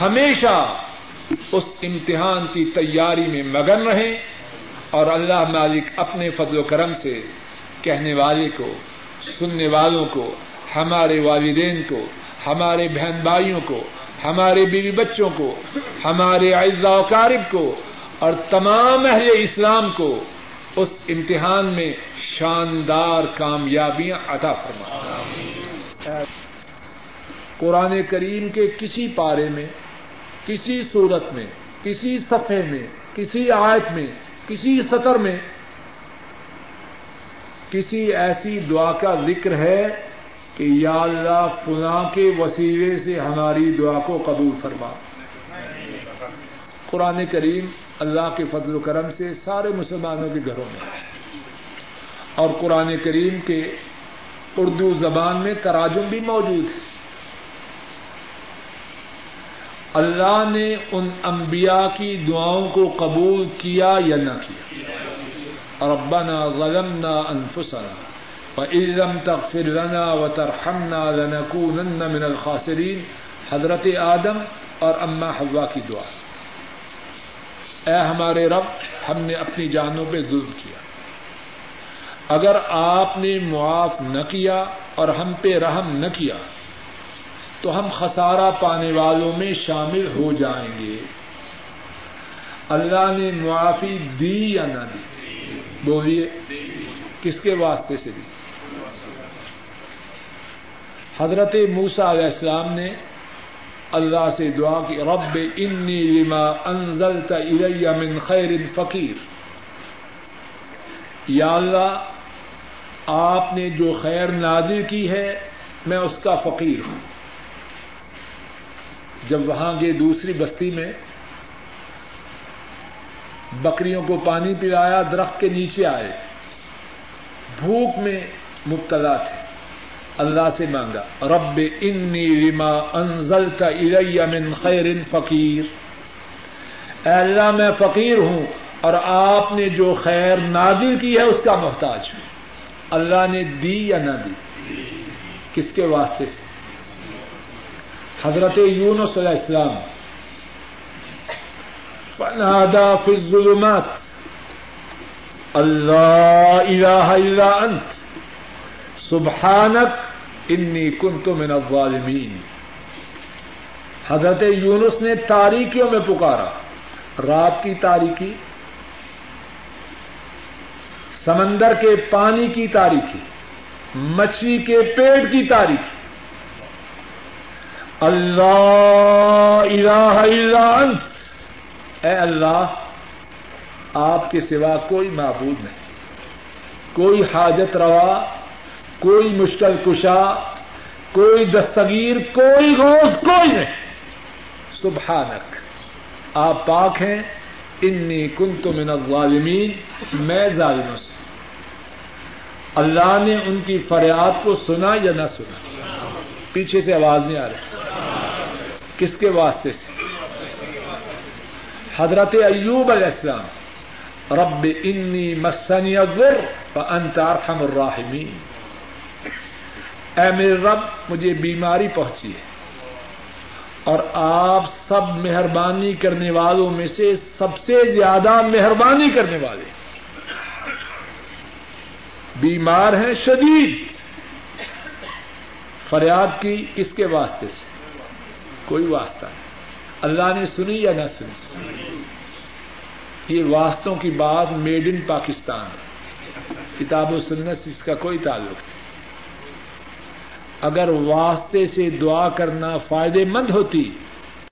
S1: ہمیشہ اس امتحان کی تیاری میں مگن رہیں اور اللہ مالک اپنے فضل و کرم سے کہنے والے کو سننے والوں کو، ہمارے والدین کو، ہمارے بہن بھائیوں کو، ہمارے بیوی بچوں کو، ہمارے اعزا و کارب کو اور تمام اہل اسلام کو اس امتحان میں شاندار کامیابیاں عطا فرما۔ قرآن کریم کے کسی پارے میں، کسی صورت میں، کسی صفحے میں، کسی آیت میں، کسی سطر میں کسی ایسی دعا کا ذکر ہے کہ یا اللہ فلاں کے وسیلے سے ہماری دعا کو قبول فرما۔ قرآن کریم اللہ کے فضل و کرم سے سارے مسلمانوں کے گھروں میں۔ اور قرآن کریم کے اردو زبان میں تراجم بھی موجود ہے۔ اللہ نے ان انبیاء کی دعاؤں کو قبول کیا یا نہ کیا؟ ربنا ظلمنا انفسنا وإن لم تغفر لنا وترحمنا لنكونن من الخاسرین حضرت آدم اور اما حوا کی دعا. اے ہمارے رب، ہم نے اپنی جانوں پہ ظلم کیا۔ اگر آپ نے معاف نہ کیا اور ہم پہ رحم نہ کیا، تو ہم خسارہ پانے والوں میں شامل ہو جائیں گے۔ اللہ نے معافی دی یا نہ دی؟ بولیے کس کے واسطے سے دی؟ حضرت موسا علیہ السلام نے اللہ سے دعا کی، رب انی لما انزلت الی من خیر فقیر۔ یا اللہ، آپ نے جو خیر نازل کی ہے، میں اس کا فقیر ہوں۔ جب وہاں گئے دوسری بستی میں بکریوں کو پانی پلایا، درخت کے نیچے آئے۔ بھوک میں مبتلا تھے۔ اللہ سے مانگا، رب انی لما انزلت الی من خیر فقیر۔ اے اللہ، میں فقیر ہوں اور آپ نے جو خیر نادر کی ہے، اس کا محتاج ہوں۔ اللہ نے دی یا نہ دی؟ کس کے واسطے؟ سے حضرت یونس علیہ السلام۔ فنادا فی الظلمات اللہ الہ الا انت سبحانک انی کنت من الظالمین حضرت یونس نے تاریکیوں میں پکارا رات کی تاریکی، سمندر کے پانی کی تاریخی مچھلی کے پیٹ کی تاریخی اللہ، الہ الا انت اے اللہ، آپ کے سوا کوئی معبود نہیں۔ کوئی حاجت روا، کوئی مشکل کشا، کوئی دستگیر، کوئی روز کوئی نہیں۔ سبحانک۔ آپ پاک ہیں۔ انی کنت من الظالمین۔ میں ظالموں سے۔ اللہ نے ان کی فریاد کو سنا یا نہ سنا؟ پیچھے سے آواز نہیں آ رہی۔ کس کے واسطے سے؟ حضرت ایوب علیہ السلام، رب انی مسنی الضر فانت ارحم الراحمین۔ اے میرے رب، مجھے بیماری پہنچی ہے۔ اور آپ سب مہربانی کرنے والوں میں سے سب سے زیادہ مہربانی کرنے والے۔ بیمار ہیں شدید۔ فریاد کی کس کے واسطے سے، کوئی واسطہ نہیں۔ اللہ نے سنی یا نہ سنی؟ یہ واسطوں کی بات میڈ ان پاکستان کتاب و سنت سے اس کا کوئی تعلق نہیں۔ اگر واسطے سے دعا کرنا فائدے مند ہوتی